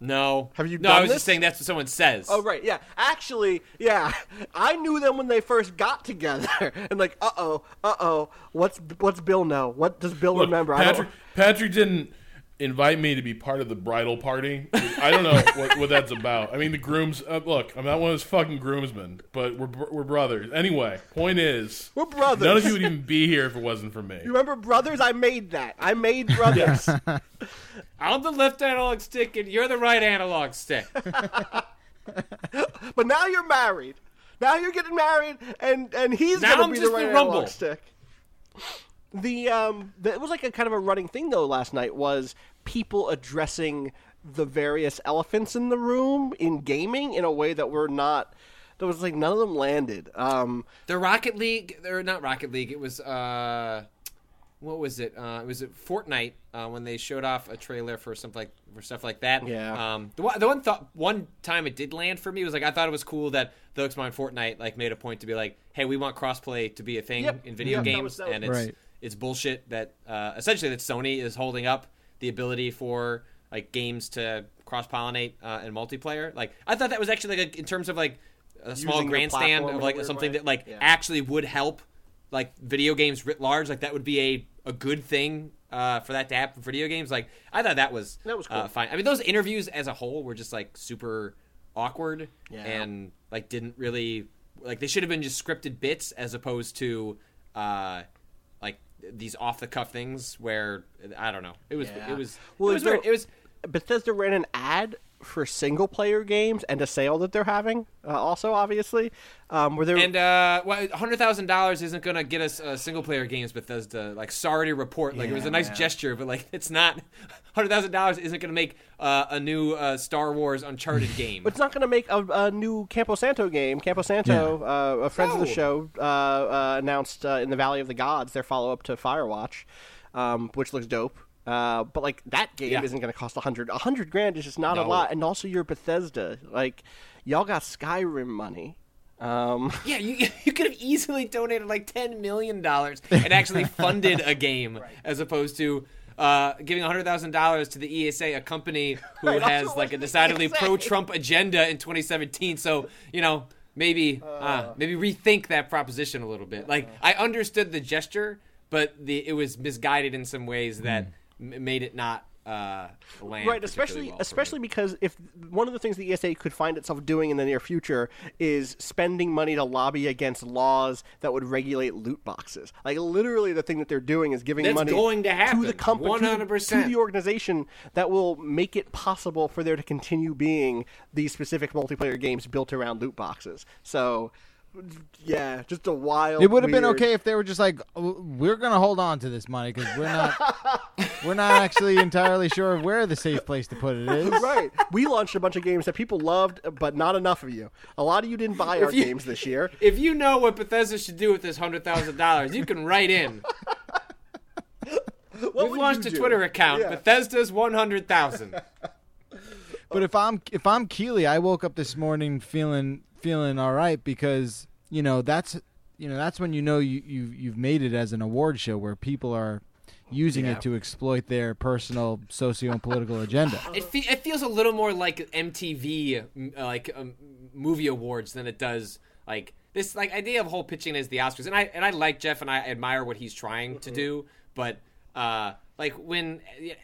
S6: No.
S2: Have you
S6: No, I was
S2: this?
S6: just saying that's what someone says.
S2: Oh right, yeah. Actually, yeah. I knew them when they first got together, and like, uh oh, uh oh. What's what's Bill know? What does Bill
S3: Look,
S2: remember?
S3: Patrick. Patrick didn't invite me to be part of the bridal party. I don't know what, what that's about. I mean, the grooms. Uh, look, I'm not one of those fucking groomsmen, but we're we're brothers. Anyway, point is,
S2: We're brothers.
S3: none of you would even be here if it wasn't for me.
S2: You remember Brothers? I made that. I made Brothers.
S6: I'm the left analog stick, and you're the right analog stick.
S2: but now you're married. Now you're getting married, and and he's
S6: Now
S2: gonna
S6: I'm
S2: be
S6: just
S2: the right
S6: the rumble.
S2: analog stick. The um, the, it was like a kind of a running thing though. Last night was people addressing the various elephants in the room in gaming in a way that were not. That was like none of them landed. Um,
S6: the Rocket League, or not Rocket League, it was uh, what was it? Uh, it was it Fortnite uh, when they showed off a trailer for something like for stuff like that.
S2: Yeah.
S6: Um, the one, the one thought one time it did land for me was like I thought it was cool that those behind Fortnite like made a point to be like, hey, we want crossplay to be a thing
S2: Yep.
S6: in video
S2: Yep, that
S6: games,
S2: was- that was-
S6: and it's
S5: Right.
S6: it's bullshit that uh, essentially that Sony is holding up the ability for like games to cross pollinate uh, and multiplayer. Like I thought that was actually like a, in terms of like a small
S2: Using
S6: grandstand of like something
S2: way.
S6: that like
S2: Yeah.
S6: actually would help like video games writ large. Like that would be a a good thing. Uh, for that to happen for video games, like I thought that was
S2: That was
S6: uh, fine. I mean, those interviews as a whole were just like super awkward
S2: Yeah.
S6: and like didn't really like they should have been just scripted bits as opposed to uh these off the cuff things where I don't know. It was
S2: Yeah.
S6: it was
S2: Well,
S6: it was weird. it was
S2: Bethesda ran an ad for single player games and a sale that they're having. Uh, also, obviously, um, where they're
S6: and uh well, hundred thousand dollars isn't gonna get us uh, single player games Bethesda. Like sorry to report, like it was a nice
S2: Yeah.
S6: gesture, but like it's not hundred thousand dollars isn't gonna make uh, a new uh, Star Wars Uncharted game.
S2: It's not going to make a, a new Campo Santo game. Campo Santo, uh, uh, friends of the show, uh, uh, announced uh, in the Valley of the Gods their follow up to Firewatch, um, which looks dope. Uh, but like that game
S6: Yeah.
S2: isn't going to cost a hundred. A hundred grand is just not a lot. And also, you're Bethesda. Like y'all got Skyrim money. Um,
S6: Yeah, you you could have easily donated like ten million dollars and actually funded a game as opposed to uh, giving hundred thousand dollars to the ESA, a company who
S2: Right,
S6: has like a decidedly pro-Trump agenda in 2017. So you know maybe uh, maybe rethink that proposition a little bit. Like I understood the gesture, but the it was misguided in some ways that m- made it not uh, land
S2: right especially
S6: well
S2: especially because if one of the things the ESA could find itself doing in the near future is spending money to lobby against laws that would regulate loot boxes. Like literally the thing that they're doing is giving
S6: That's
S2: money
S6: going to happen,
S2: the company to the-
S6: 100%.
S2: to the organization that will make it possible for there to continue being these specific multiplayer games built around loot boxes. So yeah just a wild
S5: It would have been
S2: weird-
S5: okay if they were just like, we're gonna hold on to this money because we're not, we're not actually entirely sure where the safe place to put it is.
S2: right. We launched a bunch of games that people loved, but not enough of you. A lot of you didn't buy our
S6: you-
S2: games this year.
S6: If you know what Bethesda should do with this hundred thousand dollars, you can write in.
S2: What
S6: We've
S2: would
S6: launched
S2: you
S6: a
S2: do?
S6: Twitter account.
S2: Yeah.
S6: Bethesda's one hundred thousand.
S5: But if I'm if I'm Keighley, I woke up this morning feeling feeling all right because you know that's you know that's when you know you you've, you've made it as an award show where people are using
S2: Yeah.
S5: it to exploit their personal socio and political agenda.
S6: It, fe- it feels a little more like MTV, uh, like um, movie awards, than it does like this like idea of whole pitching as the Oscars. And I and I like Geoff, and I admire what he's trying to do. But uh, like when uh,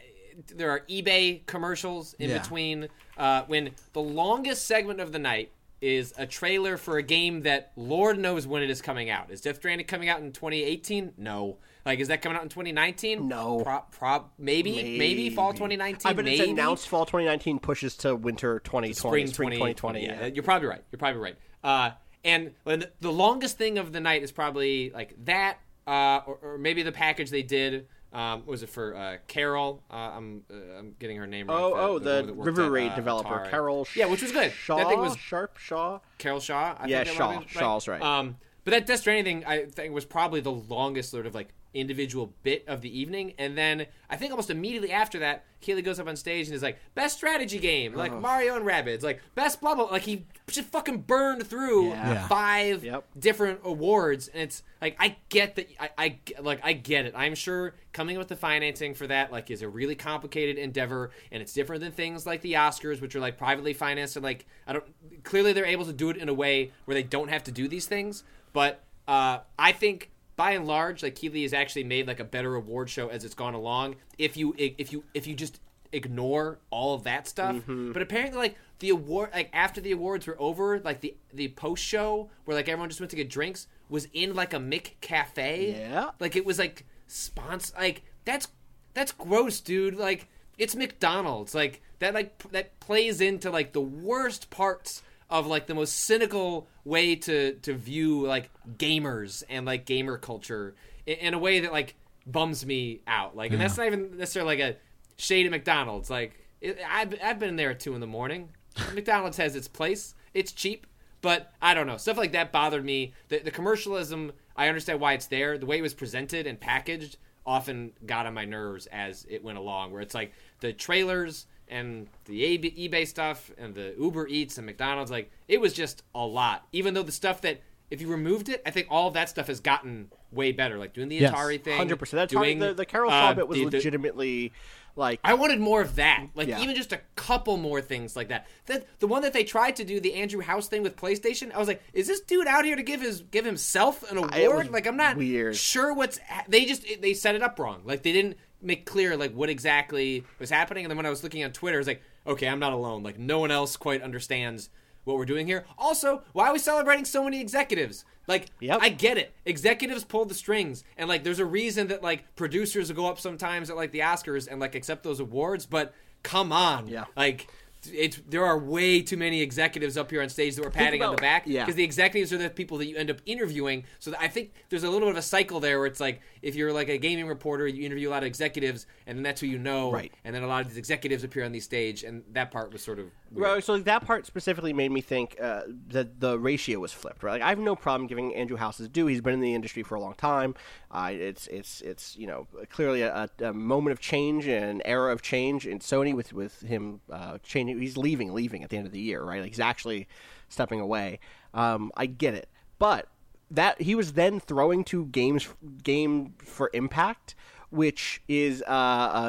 S6: there are eBay commercials in
S5: Yeah.
S6: between, uh, when the longest segment of the night is a trailer for a game that Lord knows when it is coming out. Is Death Stranding coming out in 2018? No. Like, is that coming out in 2019?
S2: No.
S6: Prob, prob, maybe, maybe, fall 2019.
S2: I bet
S6: maybe
S2: it's announced fall 2019 pushes to winter 2020.
S6: spring,
S2: Spring 2020.
S6: Yeah,
S2: yeah.
S6: you're probably right. You're probably right. Uh, and the, the longest thing of the night is probably like that, uh, or, or maybe the package they did. Um, was it for uh, Carol? Uh, I'm uh, I'm getting her name wrong.
S2: Oh, oh,
S6: woman
S2: the
S6: worked
S2: River
S6: at,
S2: Raid
S6: uh,
S2: developer,
S6: Atari.
S2: Carol.
S6: Yeah, which was good.
S2: Shaw,
S6: That thing was
S2: Sharp Shaw.
S6: Carol Shaw. I
S2: Yeah,
S6: think
S2: Shaw.
S6: been
S2: Shaw's right.
S6: Um, but that Death Stranding thing, I think, was probably the longest sort of like individual bit of the evening. And then I think almost immediately after that, Keighley goes up on stage and is like, "Best strategy game, like Mario and Rabbids, like best blah blah." Like he just fucking burned through
S2: Yeah.
S5: Yeah.
S6: five
S2: Yep.
S6: different awards, and it's like I get that. I, I like I get it. I'm sure coming up with the financing for that like is a really complicated endeavor, and it's different than things like the Oscars, which are like privately financed and like I don't. Clearly, they're able to do it in a way where they don't have to do these things. But uh, I think by and large, like Keighley has actually made like a better award show as it's gone along. If you if you if you just ignore all of that stuff.
S2: Mm-hmm.
S6: But apparently, like the award, like after the awards were over, like the the post show where like everyone just went to get drinks was in like a Mick cafe.
S2: Yeah.
S6: like it was like sponsor. Like that's that's gross, dude. Like it's McDonald's. Like that like p- that plays into like the worst parts of like the most cynical way to to view like gamers and like gamer culture in, in a way that like bums me out. Like, and that's not even necessarily like a shade at McDonald's. Like, it, I've I've been there at two in the morning. McDonald's has its place. It's cheap, but I don't know. Stuff like that bothered me. The, the commercialism, I understand why it's there. The way it was presented and packaged often got on my nerves as it went along. Where it's like the trailers and the eBay stuff and the Uber Eats and McDonald's, like it was just a lot. Even though the stuff that if you removed it, I think all of that stuff has gotten way better. Like doing the
S5: Yes.
S6: Atari thing,
S2: Hundred percent.
S6: That's doing
S2: The the Carol
S6: uh,
S2: bit was
S6: the- the-
S2: legitimately like
S6: I wanted more of that. Like
S2: Yeah.
S6: even just a couple more things like that. That the one that they tried to do the Andrew House thing with PlayStation. I was like, is this dude out here to give his give himself an award?
S2: was
S6: Like I'm not
S2: weird.
S6: sure what's they just they set it up wrong. Like they didn't make clear like what exactly was happening. And then when I was looking on Twitter, I was like, okay, I'm not alone. Like no one else quite understands what we're doing here. Also, why are we celebrating so many executives? Like,
S2: Yep.
S6: I get it. Executives pull the strings, and like, there's a reason that like producers will go up sometimes at like the Oscars and like accept those awards. But come on,
S2: Yeah.
S6: like. It's there are way too many executives up here on stage that we're patting on the
S2: about-
S6: back
S2: yeah.
S6: because the executives are the people that you end up interviewing. So I think there's a little bit of a cycle there where it's like if you're like a gaming reporter, you interview a lot of executives, and then that's who you know,
S2: Right.
S6: And then a lot of these executives appear on the stage, and that part was sort of.
S2: Right, so like, that part specifically made me think uh, that the ratio was flipped. Right, like I have no problem giving Andrew House his due. He's been in the industry for a long time. Uh, it's it's it's you know clearly a, a moment of change and an era of change in Sony with with him uh, changing. He's leaving, leaving at the end of the year. Right, like he's actually stepping away. Um, I get it, but that he was then throwing to games game for impact which is uh,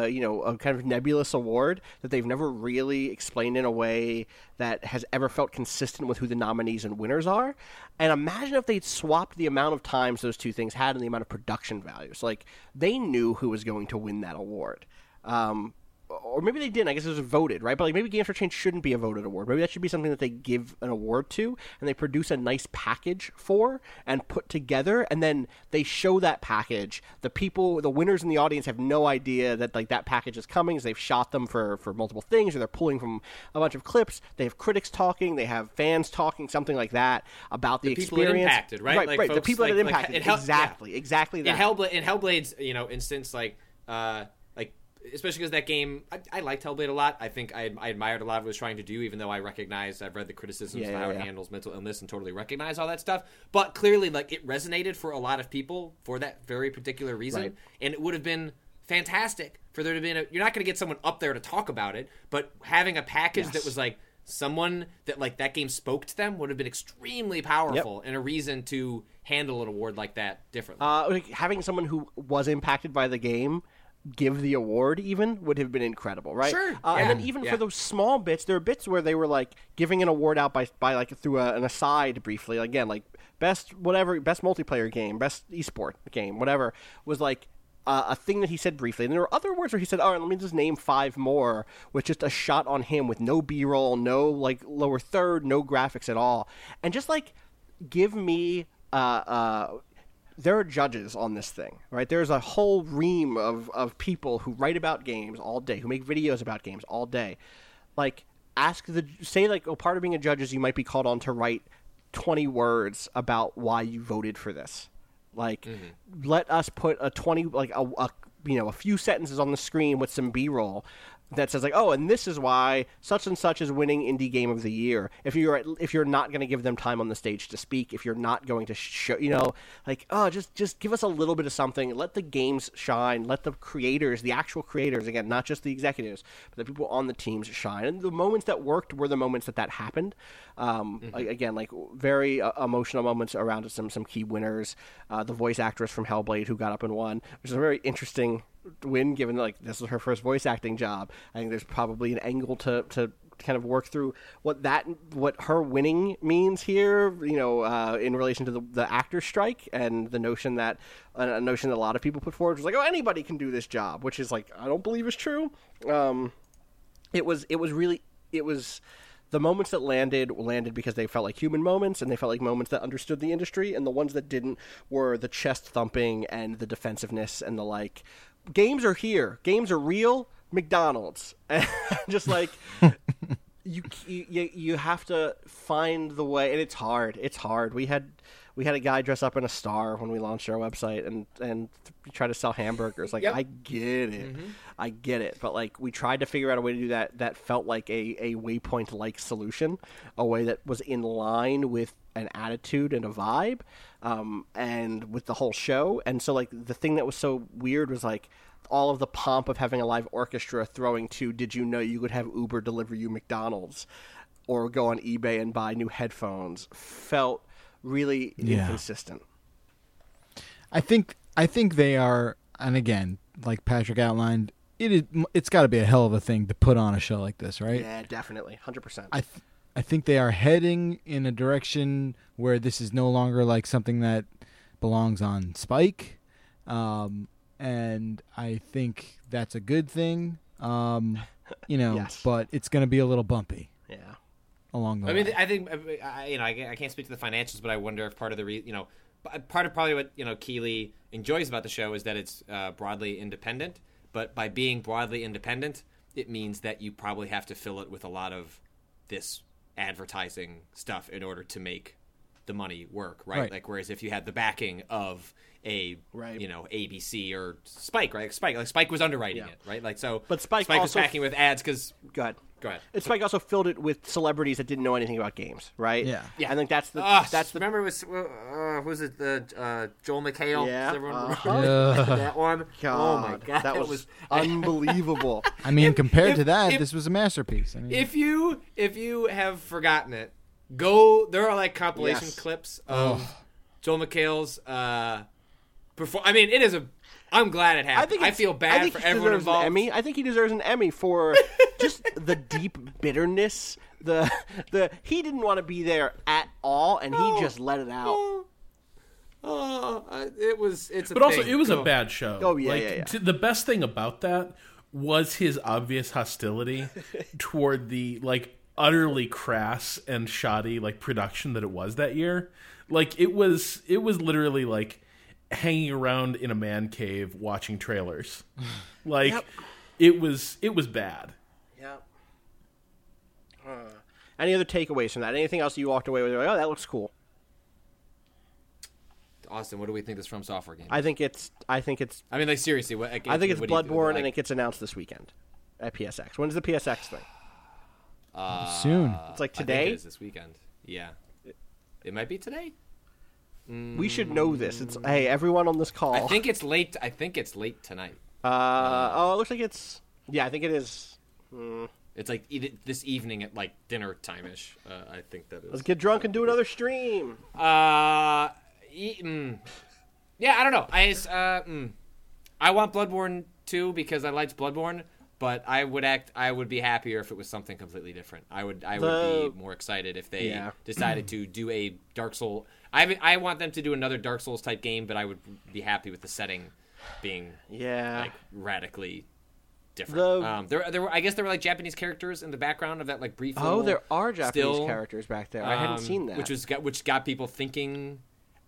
S2: uh, you know a kind of nebulous award that they've never really explained in a way that has ever felt consistent with who the nominees and winners are. And imagine if they'd swapped the amount of times those two things had and the amount of production values. Like they knew who was going to win that award. Um, or maybe they didn't. I guess it was voted, right? But like maybe Games for Change shouldn't be a voted award. Maybe that should be something that they give an award to and they produce a nice package for and put together, and then they show that package. The people, the winners in the audience, have no idea that like that package is coming. As they've shot them for for multiple things, or they're pulling from a bunch of clips. They have critics talking, they have fans talking, something like that about the,
S6: The people
S2: experience.
S6: impacted, right?
S2: Right,
S6: Like,
S2: right. the people
S6: like-
S2: that it
S6: like,
S2: impacted.
S6: it helped- yeah.
S2: exactly, exactly that.
S6: in Hellblade in Hellblade's you know instance like uh like especially because that game I, I liked Hellblade a lot. I think I, I admired a lot of what it was trying to do even though I recognize I've read the criticisms
S2: Yeah,
S6: of
S2: yeah,
S6: how
S2: yeah.
S6: it handles mental illness and totally recognize all that stuff. But clearly like it resonated for a lot of people for that very particular reason.
S2: Right.
S6: and it would have been fantastic for there to be a, you're not going to get someone up there to talk about it but having a package that was like someone that like that game spoke to them would have been extremely powerful and a reason to handle an award like that differently.
S2: Uh, like, having someone who was impacted by the game give the award even would have been incredible, right?
S6: Sure,
S2: Uh,
S6: yeah,
S2: And then even
S6: yeah.
S2: for those small bits, there are bits where they were like giving an award out by by like through a, an aside briefly. Again, like best whatever, best multiplayer game, best esport game, whatever was like. Uh, a thing that he said briefly, and there were other words where he said, "All right, let me just name five more," with just a shot on him with no B-roll, no like lower third, no graphics at all, and just like give me uh, uh, there are judges on this thing, right? There's a whole ream of, of people who write about games all day, who make videos about games all day. Like, ask the say like, oh, part of being a judge is you might be called on to write twenty words about why you voted for this. Like, mm-hmm. let us put a twenty like a, a you know a few sentences on the screen with some B roll that says like, oh, and this is why such and such is winning indie game of the year. If you're if you're not going to give them time on the stage to speak, if you're not going to show, you know, like, oh, just just give us a little bit of something. Let the games shine. Let the creators, the actual creators, again, not just the executives, but the people on the teams shine. And the moments that worked were the moments that that happened. Um, like, again, like very uh, emotional moments around some some key winners. Uh, the voice actress from Hellblade who got up and won, which is a very interesting win given like this was her first voice acting job. I think there's probably an angle to to kind of work through what that what her winning means here you know uh, in relation to the, the actor strike and the notion that a notion that a lot of people put forward was like oh anybody can do this job which is like i don't believe is true um, it was it was really it was the moments that landed landed because they felt like human moments and they felt like moments that understood the industry and the ones that didn't were the chest thumping and the defensiveness and the like games are here. Games are real. Mcdonald's. Just like you, you you have to find the way and it's hard. It's hard. We had we had a guy dress up in a star when we launched our website and and try to sell hamburgers. Like
S6: Yep.
S2: i get it. Mm-hmm. I get it. But like we tried to figure out a way to do that that felt like a a waypoint like solution a way that was in line with an attitude and a vibe um and with the whole show and so like the thing that was so weird was like all of the pomp of having a live orchestra throwing to did you know you could have uber deliver you mcdonald's or go on ebay and buy new headphones felt really
S5: Yeah.
S2: inconsistent
S5: I think I think they are, and again, like Patrick outlined, it is. It's got to be a hell of a thing to put on a show like this, right?
S2: yeah definitely 100%
S5: I th- I think they are heading in a direction where this is no longer like something that belongs on Spike, um, and I think that's a good thing. Um, you know,
S2: Yes.
S5: but it's going to be a little bumpy
S2: yeah
S5: along the way.
S6: I
S5: way.
S6: mean, I think I, you know I, I can't speak to the financials, but I wonder if part of the re, you know part of probably what you know Keighley enjoys about the show is that it's uh, broadly independent. But by being broadly independent, it means that you probably have to fill it with a lot of this advertising stuff in order to make the money work, right?
S5: Right.
S6: Like whereas if you had the backing of a
S2: Right.
S6: you know ABC or Spike, right? Spike, like Spike was underwriting
S2: Yeah.
S6: it, right? Like so,
S2: But Spike
S6: was
S2: also-
S6: backing with ads because
S2: go ahead
S6: go ahead.
S2: It's Spike also filled it with celebrities that didn't know anything about games, right?
S5: Yeah.
S6: Yeah.
S2: I think that's the
S6: Ah,
S2: that's the
S6: remember it was uh, was it the uh, Joel McHale?
S2: Yeah,
S6: Does everyone
S2: uh-huh.
S6: that one?
S2: God,
S6: oh my god,
S2: that was, unbelievable.
S5: I mean, compared
S6: if-
S5: to that,
S6: if-
S5: this was a masterpiece. I mean,
S6: If you if you have forgotten it, Go. There are like compilation
S2: Yes.
S6: clips of Joel McHale's. Uh, perform. I mean, it is a. I'm glad it happened.
S2: I
S6: happened.
S2: think
S6: I,
S2: it's-
S6: feel
S2: I
S6: bad
S2: think
S6: for
S2: he
S6: everyone
S2: deserves
S6: involved.
S2: An Emmy. I think he deserves an Emmy for just the deep bitterness. The the he didn't want to be there at all, and he just let it out.
S6: Oh, oh, uh, it was. It's a.
S3: But also,
S6: thing.
S3: it was a bad show.
S2: Oh, yeah,
S3: like,
S2: yeah, yeah.
S3: t- the best thing about that was his obvious hostility toward the like utterly crass and shoddy like production that it was that year. Like it was, it was literally like hanging around in a man cave watching trailers. Like
S2: Yep.
S3: it was, it was bad.
S2: Yeah. Uh, any other takeaways from that? Anything else you walked away with? Like, oh, that looks cool.
S6: Austin, what do we think this from software game?
S2: I think it's. I think it's.
S6: I mean, like seriously, what? Like,
S2: I think it's
S6: what do you-
S2: Bloodborne,
S6: like,
S2: and it gets announced this weekend at PSX. When's the PSX thing?
S5: Soon.
S2: It's like
S6: I think
S2: today.
S6: it is this weekend. Yeah, it might be today.
S2: We should know this. It's hey, everyone on this call.
S6: I think it's late. I think it's late tonight.
S2: Uh, oh, it looks like it's. Yeah, I think it is.
S6: It's like this evening at like dinner time ish. Uh, I think that is.
S2: Let's get drunk and do another stream.
S6: Uh, e- mm. yeah, I don't know. I uh, mm. I want Bloodborne too because I liked Bloodborne, but I would act. I would be happier if it was something completely different. I would. I would
S2: The-
S6: be more excited if they
S2: Yeah.
S6: decided to do a Dark Soul. I I want them to do another Dark Souls type game, but I would be happy with the setting being
S2: Yeah.
S6: like radically different.
S2: The-
S6: um, there, there were. I guess there were like Japanese characters in the background of that like brief.
S2: oh, there are Japanese
S6: still,
S2: characters back there. I hadn't
S6: um,
S2: seen that.
S6: which was got, which got people thinking.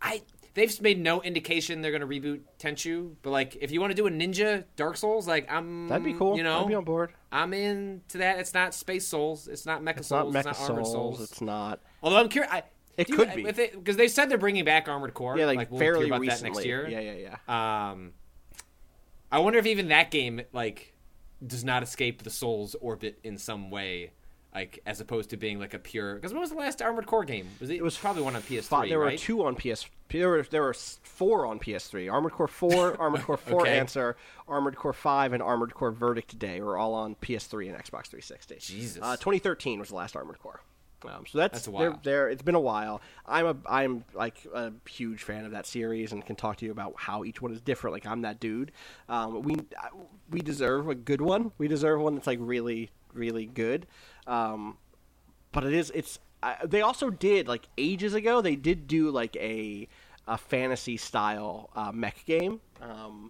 S6: I they've made no indication they're going to reboot Tenchu, but like if you want to do a ninja Dark Souls, like I'm
S2: That'd be cool.
S6: You know,
S2: I'd be on board.
S6: I'm into that. It's not Space Souls. It's not Mecha
S2: It's not
S6: Souls.
S2: Mecha
S6: it's not Armored
S2: Souls.
S6: Souls.
S2: It's not.
S6: Although I'm curious. I,
S2: It
S6: do you-
S2: could be.
S6: because they said they're bringing back Armored Core.
S2: Yeah, like,
S6: we'll
S2: fairly
S6: about
S2: recently.
S6: that next year.
S2: Yeah, yeah, yeah.
S6: Um, I wonder if even that game like does not escape the Souls orbit in some way, like as opposed to being like a pure. Because when was the last Armored Core game? Was it?
S2: It was
S6: probably one on PS3.
S2: Fi- there were two on PS. There were there were four on PS3. Armored Core Four, Armored Core Four
S6: Okay.
S2: Answer, Armored Core Five, and Armored Core Verdict Day were all on PS3 and Xbox 360.
S6: Jesus.
S2: Uh, 2013 was the last Armored Core. Um, so that's,
S6: That's a
S2: they're-
S6: while.
S2: they're- It's been a while. I'm a I'm like a huge fan of that series and can talk to you about how each one is different. Like I'm that dude. Um, we we deserve a good one. We deserve one that's like really really good. Um, but it is it's I they also did like ages ago they did do like a a fantasy style uh, mech game um,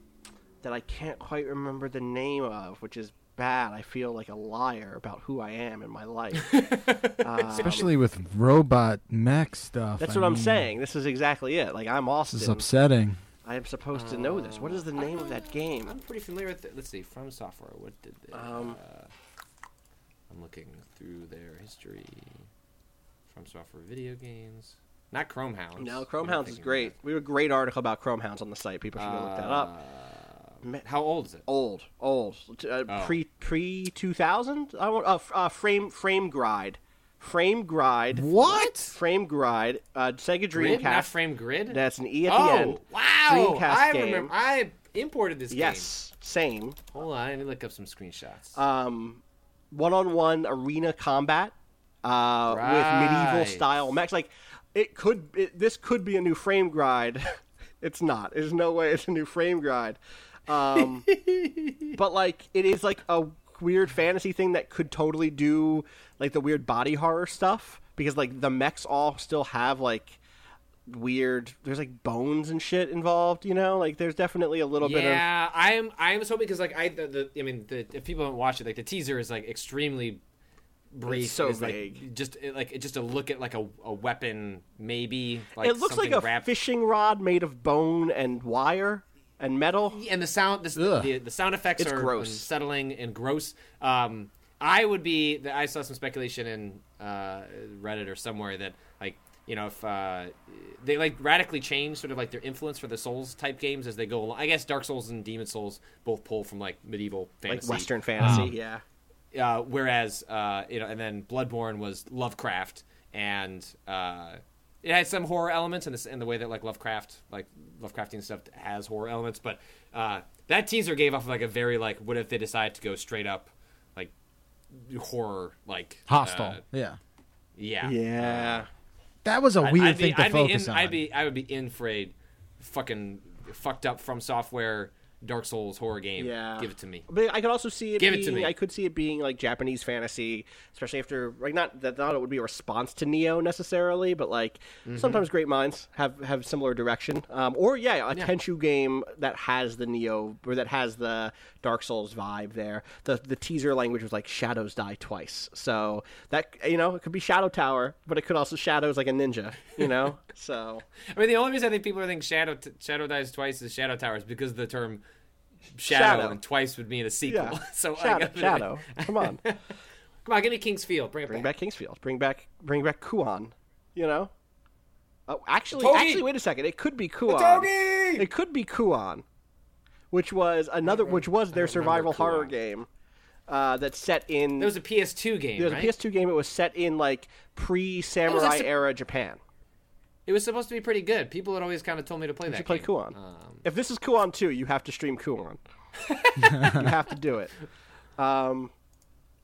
S2: that I can't quite remember the name of, which is bad. I feel like a liar about who I am in my life.
S5: Especially with robot mech stuff.
S2: That's
S5: I
S2: what I'm saying. This is exactly it. Like I'm
S5: This is upsetting.
S2: I am supposed to know this. What is the name of that game?
S6: I'm pretty familiar with. it. Let's see, From Software. What did they?
S2: Um,
S6: uh, I'm looking through their history. From Software video games. Not Chromehounds.
S2: No, Chromehounds is great. We have a great article about Chromehounds on the site. People should go look that up. Ma-
S6: How old is it?
S2: old, old, uh,
S6: Oh.
S2: pre pre two thousand. I want uh, uh, frame frame gride, frame gride,
S5: What?
S2: frame gride. Uh, Sega
S6: Grid, not
S2: Dreamcast.
S6: Frame Grid.
S2: That's an E at the
S6: oh,
S2: end.
S6: wow!
S2: Dreamcast
S6: I
S2: game.
S6: remember. I imported this game.
S2: Yes, same.
S6: Hold on, let me look up some screenshots.
S2: Um, one-on-one arena combat uh, with medieval style mechs. Like it could. It, this could be a new frame gride. it's not. There's no way it's a new frame gride. Um, but like it is like a weird fantasy thing that could totally do like the weird body horror stuff because like the mechs all still have like weird there's like bones and shit involved you know like there's definitely a little bit of
S6: yeah, I am. I am so because like I the, the I mean the, if people haven't watched it, like the teaser is like extremely brief.
S2: so
S6: It's, like,
S2: vague.
S6: just it, like just to look at like a, a weapon maybe. Like
S2: it looks like a
S6: wrapped-
S2: fishing rod made of bone and wire and metal
S6: and the sound this, the, the sound effects
S2: It's
S6: are
S2: gross.
S6: unsettling and gross um i would be i saw some speculation in uh reddit or somewhere that like you know if uh they like radically change sort of like their influence for the souls type games as they go along i guess dark souls and demon souls both pull from like medieval
S2: like
S6: fantasy
S2: western fantasy yeah
S6: uh, whereas uh, you know, and then Bloodborne was Lovecraft, and uh, it had some horror elements in, this, in the way that like Lovecraft, like Lovecraftian stuff, has horror elements. But uh, that teaser gave off like a very like, what if they decide to go straight up, like horror, like
S5: Hostel.
S6: uh,
S5: yeah.
S6: Yeah.
S2: Yeah.
S5: That was a
S6: I'd-
S5: weird
S6: I'd be,
S5: thing to
S6: I'd
S5: focus
S6: be in,
S5: on.
S6: I'd be I would be in for a fucking fucked up from software Dark Souls horror game.
S2: Yeah.
S6: Give it to me.
S2: But I could also see it
S6: Give it
S2: being.
S6: to me.
S2: I could see it being like Japanese fantasy, especially after like not that not it would be a response to Nioh necessarily, but like
S6: Mm-hmm.
S2: sometimes great minds have have similar direction. Um, or yeah, a Tenchu game that has the Nioh or that has the Dark Souls vibe there. The the teaser language was like shadows die twice, so that you know it could be Shadow Tower, but it could also shadows like a ninja, you know. so
S6: I mean, the only reason I think people are thinking Shadow Shadow dies twice is Shadow Towers because of the term shadow,
S2: Shadow.
S6: and twice would mean a sequel.
S2: yeah,
S6: so I
S2: shadow,
S6: gotta-
S2: shadow. Come on.
S6: Come on, give me King's Field. Bring it
S2: Bring
S6: back.
S2: back King's Field. Bring back bring back Kuon. You know. Oh, actually,
S6: Togi!
S2: actually, wait a second. It could be Kuon.
S6: Togi!
S2: It could be Kuan, which was another, which was their survival horror game uh, that's set in.
S6: That was a PS2 game,
S2: there was
S6: right?
S2: a PS2 game. It was set in like pre-samurai
S6: actually-
S2: era Japan.
S6: It was supposed to be pretty good. People had always kind of told me to play
S2: You
S6: that.
S2: should play
S6: game.
S2: Kuon.
S6: Um,
S2: if this is Kuon 2, you have to stream Kuon. you have to do it. Um,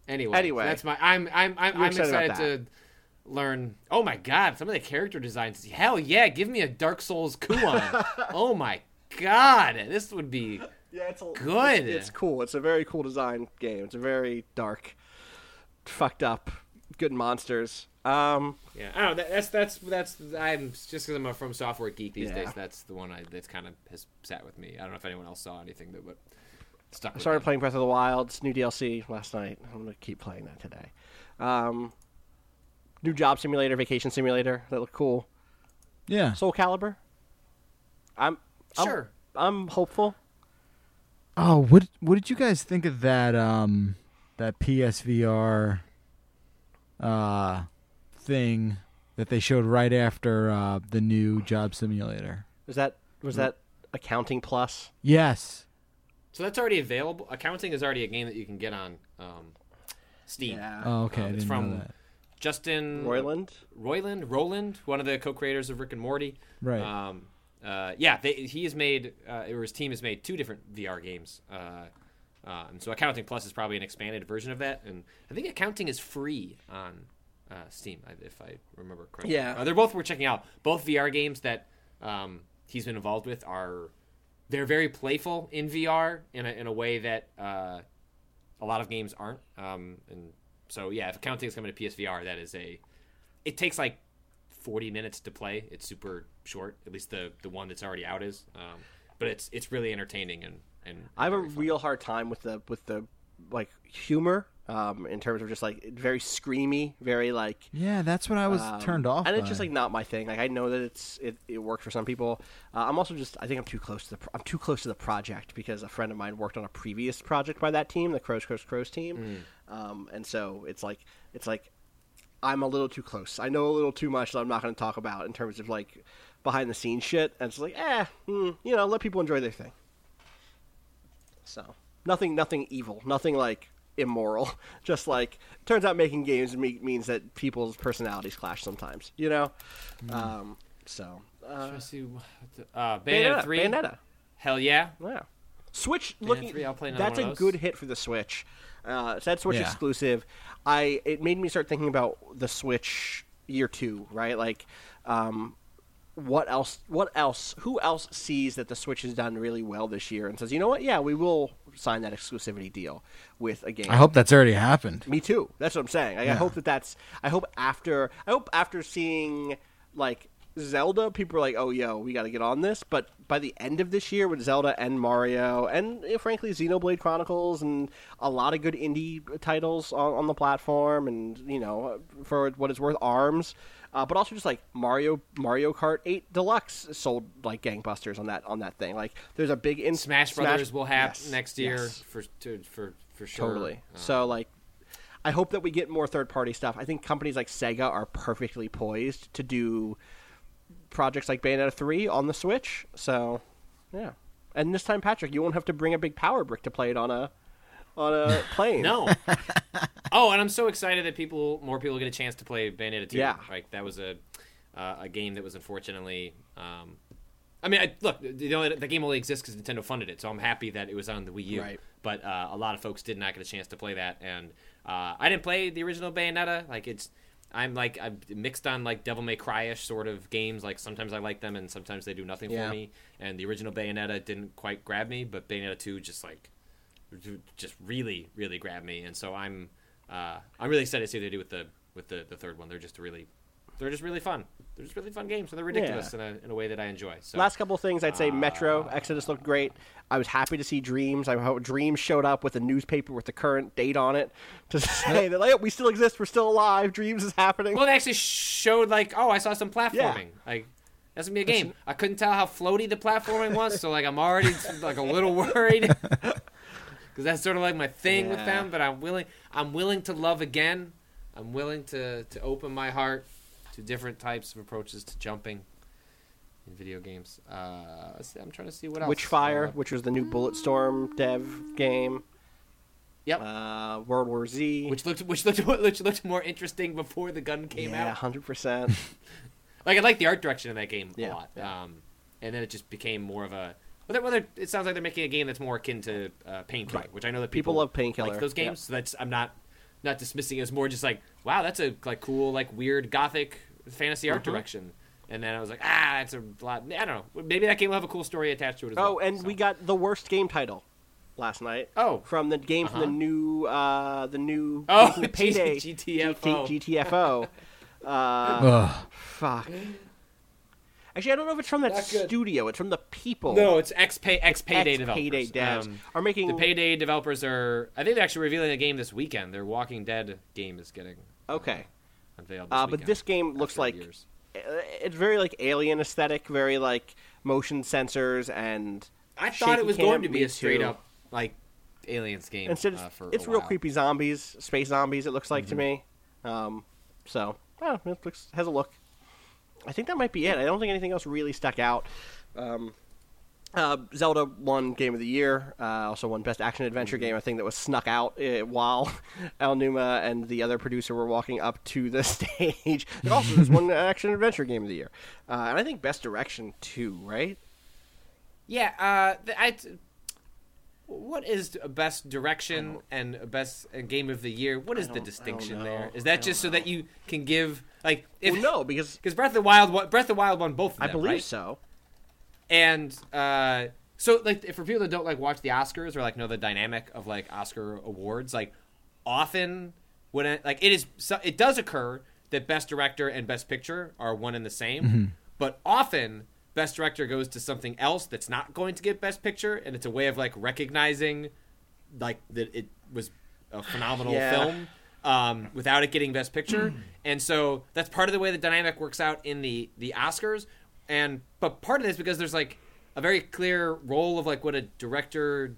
S6: Anyway,
S2: Anyway.
S6: that's my. I'm I'm I'm, I'm
S2: excited
S6: excited, to learn. Oh my god, some of the character designs. Hell yeah, give me a Dark Souls Kuon. oh my god, this would be.
S2: Yeah, it's a,
S6: Good.
S2: It's, it's cool. It's a very cool design game. It's a very dark, fucked up, good monsters. Um,
S6: Yeah, I don't know. That, that's that's that's. I'm just because I'm a from software geek these
S2: Yeah.
S6: days. That's the one I that's kind of has sat with me. I don't know if anyone else saw anything that would stuck.
S2: I started
S6: me.
S2: playing Breath of the Wild's new DLC last night. I'm gonna keep playing that today. Um, new job simulator, vacation simulator. That looked cool.
S5: yeah.
S2: Soul Calibur. I'm I'm-
S6: Sure.
S2: I'm hopeful.
S5: Oh, what what did you guys think of that um that PSVR uh thing that they showed right after uh the new job simulator?
S2: Was that was that accounting plus?
S5: Yes.
S6: So that's already available. Accounting is already a game that you can get on um, Steam.
S5: Oh, okay.
S6: Um,
S5: I
S6: it's
S5: didn't
S6: from
S5: know that.
S6: Justin
S2: Royland.
S6: Roiland, Roland, one of the co-creators of Rick and Morty.
S5: Right.
S6: Um, uh, yeah, they, he has made, uh, or his team has made two different VR games. Uh, um, so Accounting Plus is probably an expanded version of that, and I think Accounting is free on uh, Steam, if I remember correctly.
S2: Yeah.
S6: uh, they're both worth checking out. Both VR games that um, he's been involved with are they're very playful in VR in a, in a way that uh, a lot of games aren't. Um, and so yeah, if Accounting is coming to PSVR, that is a it takes like 40 minutes to play. It's super short, at least the the one that's already out is. Um, but it's it's really entertaining and and
S2: I have a
S6: fun.
S2: real hard time with the with the like humor um, in terms of just like very screamy, very like
S5: Yeah, that's what I was
S2: Um,
S5: turned off.
S2: and it's just like not my thing. Like I know that it's it, it works for some people. Uh, I'm also just I think I'm too close to the pro- I'm too close to the project because a friend of mine worked on a previous project by that team, the Crows Crows Crows team, um, and so it's like it's like I'm a little too close. I know a little too much that I'm not going to talk about in terms of like behind the scenes shit. And it's like eh, mm, you know, let people enjoy their thing. So nothing nothing evil, nothing like immoral. Just like turns out making games me- means that people's personalities clash sometimes. You know. Um, so uh,
S6: Let's see what the- uh, Bayonetta,
S2: Bayonetta,
S6: three.
S2: Bayonetta.
S6: Hell yeah.
S2: Yeah. Switch looking.
S6: three, I'll play
S2: that's
S6: one
S2: a
S6: of
S2: good hit for the Switch. Uh, it said Switch
S5: Yeah.
S2: exclusive. I it made me start thinking about the Switch year two, right? Like, um, what else? What else? Who else sees that the Switch has done really well this year and says, you know what? Yeah, we will sign that exclusivity deal with a game.
S5: I hope that's already happened.
S2: Me too. That's what I'm saying. Like, I hope that that's. I hope after. I hope after seeing like Zelda, people are like, "Oh, yo, we got to get on this." But by the end of this year, with Zelda and Mario, and eh, frankly, Xenoblade Chronicles, and a lot of good indie titles on, on the platform, and you know, for what it's worth, Arms. Uh, but also just like Mario Mario Kart 8 Deluxe sold like gangbusters on that on that thing. Like there's a big in
S6: Smash Brothers will have
S2: Yes,
S6: next year
S2: yes.
S6: for to, for for sure.
S2: Totally.
S6: Uh,
S2: so like, I hope that we get more third party stuff. I think companies like Sega are perfectly poised to do projects like Bayonetta three on the Switch. So, yeah. And this time, Patrick, you won't have to bring a big power brick to play it on a on a plane.
S6: No. oh, and I'm so excited that people, more people, get a chance to play Bayonetta 2.
S2: Yeah.
S6: like that was a uh, a game that was unfortunately. Um, I mean, I, look, you know, the game only exists because Nintendo funded it, so I'm happy that it was on the Wii U.
S2: Right.
S6: But uh, a lot of folks did not get a chance to play that, and uh, I didn't play the original Bayonetta. Like it's I'm like I'm mixed on like Devil May Cry-ish sort of games. Like sometimes I like them and sometimes they do nothing
S2: Yeah.
S6: for me. And the original Bayonetta didn't quite grab me, but Bayonetta 2 just like just really really grabbed me. And so I'm uh, I'm really excited to see what they do with the with the, the third one. They're just really they're just really fun. They're just really fun games and they're ridiculous in, a, in a way that I enjoy. So
S2: Last couple of things, I'd say Metro
S6: Uh,
S2: Exodus looked great. I was happy to see Dreams. I hope Dreams showed up with a newspaper with the current date on it to say that like, we still exist, we're still alive. Dreams is happening.
S6: Well, they actually showed like, oh, I saw some platforming. Like that's gonna be a game. I couldn't tell how floaty the platforming was, so like I'm already like a little worried because that's sort of like my thing with them. But I'm willing. I'm willing to love again. I'm willing to to open my heart to different types of approaches to jumping in video games. Uh, let's see, I'm trying to see what else.
S2: Witchfire, which was the new Bulletstorm dev game.
S6: Yep.
S2: Uh, World War Z.
S6: which looked which looked which looked more interesting before the gun came out.
S2: yeah,
S6: out.
S2: hundred percent.
S6: Like I like the art direction of that game
S2: Yeah,
S6: a lot.
S2: yeah.
S6: Um, and then it just became more of a. Whether, whether it sounds like they're making a game that's more akin to uh, Painkiller,
S2: Right.
S6: which I know that
S2: People
S6: people,
S2: love Painkiller,
S6: like those
S2: yeah.
S6: games. So that's I'm not not dismissing it as more just like wow, that's a like cool like weird gothic fantasy art
S2: Mm-hmm.
S6: direction. And then I was like, ah, that's a lot. I don't know. Maybe that game will have a cool story attached to it as well.
S2: Oh, and
S6: So-
S2: we got the worst game title last night.
S6: Oh.
S2: from the game from the
S6: Uh-huh.
S2: new uh, the new
S6: Oh,
S2: game from the Payday
S6: GTFO.
S2: GTFO. Uh,
S5: Ugh.
S2: fuck. Actually, I don't know if it's from that
S6: Not good.
S2: studio. It's from the people.
S6: no, it's X Pay X Payday developers.
S2: Payday devs
S6: Um,
S2: are making.
S6: the Payday developers are. I think they're actually revealing a game this weekend. Their Walking Dead game is getting
S2: okay,
S6: unveiled. This
S2: uh, but this game looks like
S6: years.
S2: uh, it's very like alien aesthetic, very like motion sensors and.
S6: I thought it was going to be a straight up like aliens game.
S2: Instead, it's,
S6: uh, for
S2: it's
S6: a
S2: real
S6: while.
S2: creepy zombies, space zombies. It looks like
S6: Mm-hmm.
S2: to me. Um, so, oh, it looks has a look. I think that might be it. I don't think anything else really stuck out. Um, uh, Zelda won Game of the Year. Uh, also won Best Action Adventure
S6: Mm-hmm.
S2: Game. I think that was snuck out uh, while Aonuma and the other producer were walking up to the stage. It also just won Action Adventure Game of the Year, uh, and I think Best Direction too. Right?
S6: Yeah, uh, th- I. t- What is best direction and best uh, game of the year? What is the
S2: don't- I don't
S6: distinction there? Is that
S2: don't
S6: just so that you can give like if
S2: well, no, because
S6: because Breath of the Wild won, Breath of the Wild won both of
S2: I believe
S6: right?
S2: so.
S6: And uh, so, like, if for people that don't like watch the Oscars or like know the dynamic of like Oscar awards, like often when it, like it is, so, it does occur that Best Director and Best Picture are one and the same, but often Best Director goes to something else that's not going to get Best Picture, and it's a way of like recognizing like that it was a phenomenal
S2: Yeah.
S6: film um, without it getting Best Picture, and so that's part of the way the dynamic works out in the the Oscars. And but part of this because there's like a very clear role of like what a director.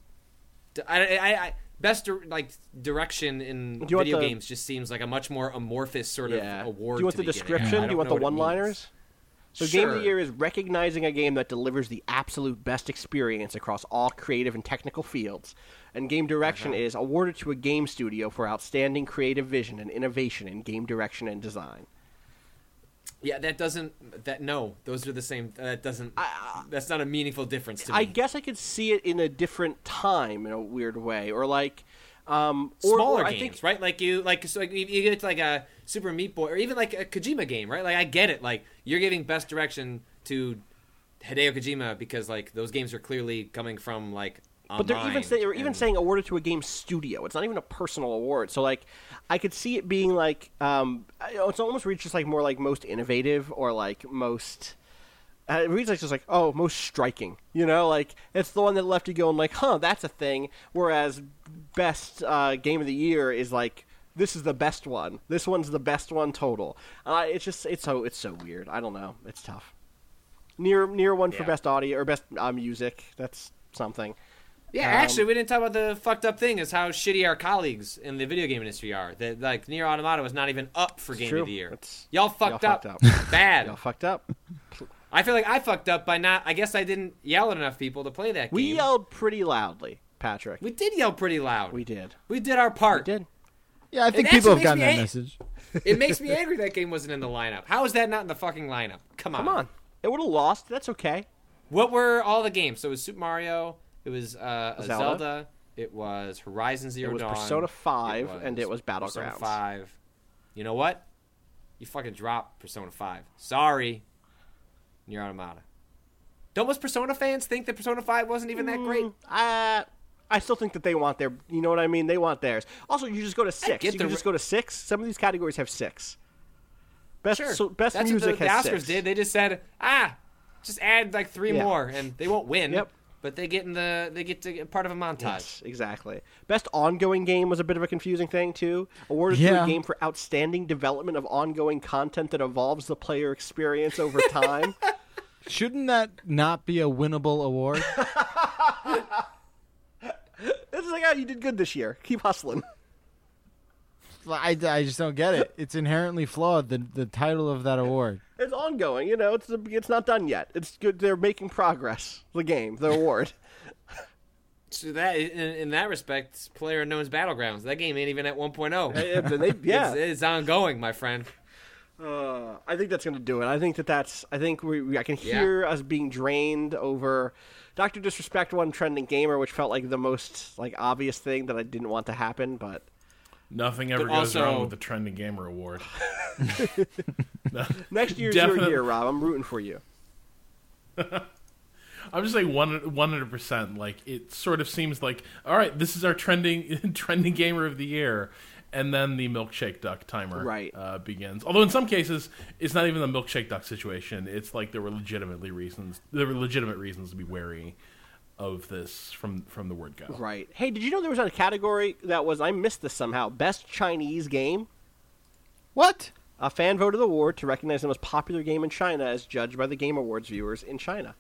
S6: I, I, I best like direction in
S2: Do you want
S6: video
S2: the-
S6: games just seems like a much more amorphous sort
S2: Yeah.
S6: of award.
S2: Do you want
S6: to
S2: the
S6: be
S2: description?
S6: I
S2: Do you want
S6: know
S2: the
S6: what it
S2: So, Game of the Year is recognizing a game that delivers the absolute best experience across all creative and technical fields. And Game Direction
S6: Uh-huh.
S2: is awarded to a game studio for outstanding creative vision and innovation in game direction and design.
S6: Yeah, that doesn't. That no, those are the same. That doesn't. that's not a meaningful difference to me.
S2: I guess I could see it in a different time in a weird way, or like, um, or,
S6: smaller
S2: or I
S6: games,
S2: think
S6: right? Like you, like so, like you you get to like a Super Meat Boy, or even like a Kojima game, right? Like I get it. Like you're giving best direction to Hideo Kojima because like those games are clearly coming from like.
S2: But they're even saying they're even
S6: and-
S2: saying awarded to a game studio. It's not even a personal award. So like, I could see it being like, um, it's almost reached just like more like most innovative or like most. Uh, it reads like just like oh most striking. You know, like it's the one that left you going like, huh, that's a thing. Whereas best uh, game of the year is like. This is the best one. This one's the best one total. Uh, it's just it's so it's so weird. I don't know. It's tough. Nier Nier one for best audio or best uh, music. That's something.
S6: Yeah,
S2: Um,
S6: actually, we didn't talk about the fucked up thing is how shitty our colleagues in the video game industry are. That like Nier Automata was not even up for Game
S2: true.
S6: of the Year.
S2: It's-
S6: y'all fucked
S2: y'all
S6: up,
S2: fucked up.
S6: bad.
S2: Y'all fucked up.
S6: I feel like I fucked up by not. I guess I didn't yell at enough people to play that game.
S2: We
S6: game.
S2: yelled pretty loudly, Patrick.
S6: We did yell pretty loud.
S2: We did.
S6: We did our
S2: We
S6: part.
S2: did.
S5: Yeah, I think
S6: actually
S5: people have gotten that
S6: ang-
S5: message.
S6: it makes me angry that game wasn't in the lineup. How is that not in the fucking lineup? Come on.
S2: Come on. It would have lost. That's okay.
S6: What were all the games? So it was Super Mario. It was uh,
S2: Zelda.
S6: Zelda. It was Horizon Zero It
S2: was
S6: Dawn.
S2: Persona 5, and it was
S6: Persona
S2: Battlegrounds.
S6: Five. You know what? you fucking drop Persona Five. Sorry, Nier Automata. Don't most Persona fans think that Persona Five wasn't even that great?
S2: Uh, I still think that they want their. You know what I mean? They want theirs. Also, you just go to six. You
S6: the
S2: can just go to six. Some of these categories have six. Best
S6: Sure,
S2: so, best
S6: That's
S2: music
S6: what the, the Oscars
S2: six.
S6: did. They just said, ah, just add like three
S2: Yeah.
S6: more, and they won't win.
S2: Yep.
S6: But they get in the they get to get part of a montage.
S2: Yes, exactly. Best ongoing game was a bit of a confusing thing too. Awarded to a game for outstanding development of ongoing content that evolves the player experience over time.
S5: Shouldn't that not be a winnable award?
S2: it's like, oh, you did good this year. Keep hustling.
S5: I, I just don't get it. It's inherently flawed. The the title of that award.
S2: It's ongoing. You know, it's it's not done yet. It's good. They're making progress. The game, the award.
S6: So that in, in that respect, Player Unknown's Battlegrounds. That game ain't even at 1.0.
S2: Yeah, they- yeah.
S6: It's, it's ongoing, my friend.
S2: Uh, I think that's going to do it. I think that that's. I think we, we I can
S6: Yeah.
S2: hear us being drained over Doctor Disrespect one trending gamer, which felt like the most like obvious thing that I didn't want to happen, but
S3: Nothing ever
S6: But
S3: goes wrong with the Trending Gamer Award.
S2: next year's your year, Rob. I'm rooting for you.
S3: I'm just saying one one hundred percent. Like it sort of seems like all right, this is our trending trending gamer of the year, and then the milkshake duck timer
S2: Right.
S3: uh, begins. Although in some cases it's not even the milkshake duck situation. It's like there were legitimately reasons there were legitimate reasons to be wary of this from from the word go.
S2: Right. Hey, did you know there was a category that was I missed this somehow? Best Chinese game.
S5: What?
S2: A fan voted the award to recognize the most popular game in China as judged by the Game Awards viewers in China.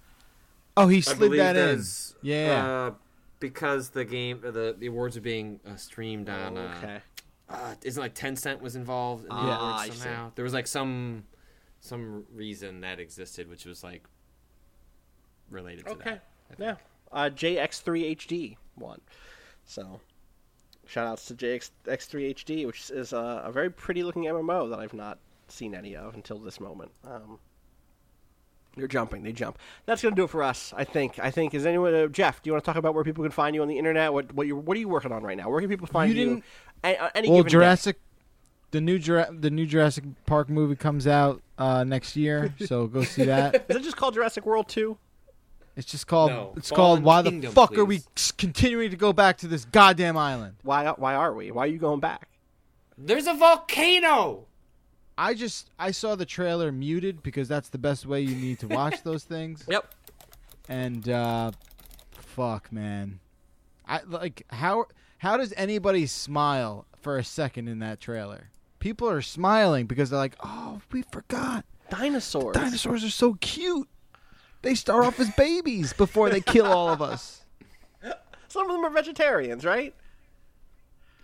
S5: Oh, he slid that in.
S6: there's,
S5: Yeah.
S6: Uh, because the game, uh, the the awards are being uh, streamed on. Uh,
S2: Okay.
S6: Uh, isn't like Tencent was involved in the
S2: Ah,
S6: awards somehow? There was like some some reason that existed, which was like related to
S2: Okay.
S6: that.
S2: Yeah. Uh, JX3HD one. So, shout outs to JX3HD, which is a, a very pretty looking MMO that I've not seen any of until this moment. Um, you're jumping. They jump. That's gonna do it for us. I think. I think. Is anyone? Uh, Jeff, do you want to talk about where people can find you on the internet? What what you what are you working on right now? Where can people find
S5: You
S2: you?
S5: Didn't-
S2: uh, any
S5: well,
S2: given day?
S5: Jurassic, the new Jura- the new Jurassic Park movie comes out uh, next year, so go see that.
S2: Is it just called Jurassic World Two?
S5: It's just called.
S6: No,
S5: it's
S6: Fallen
S5: called. Why the
S6: Kingdom,
S5: fuck are we continuing to go back to this goddamn island?
S2: Why why are we? Why are you going back?
S6: There's a volcano.
S5: I just I saw the trailer muted because that's the best way you need to watch those things.
S2: Yep.
S5: And uh, fuck, man, I like how how does anybody smile for a second in that trailer? People are smiling because they're like, oh, we forgot.
S2: Dinosaurs.
S5: Dinosaurs are so cute. They start off as babies before they kill all of us.
S2: Some of them are vegetarians, right?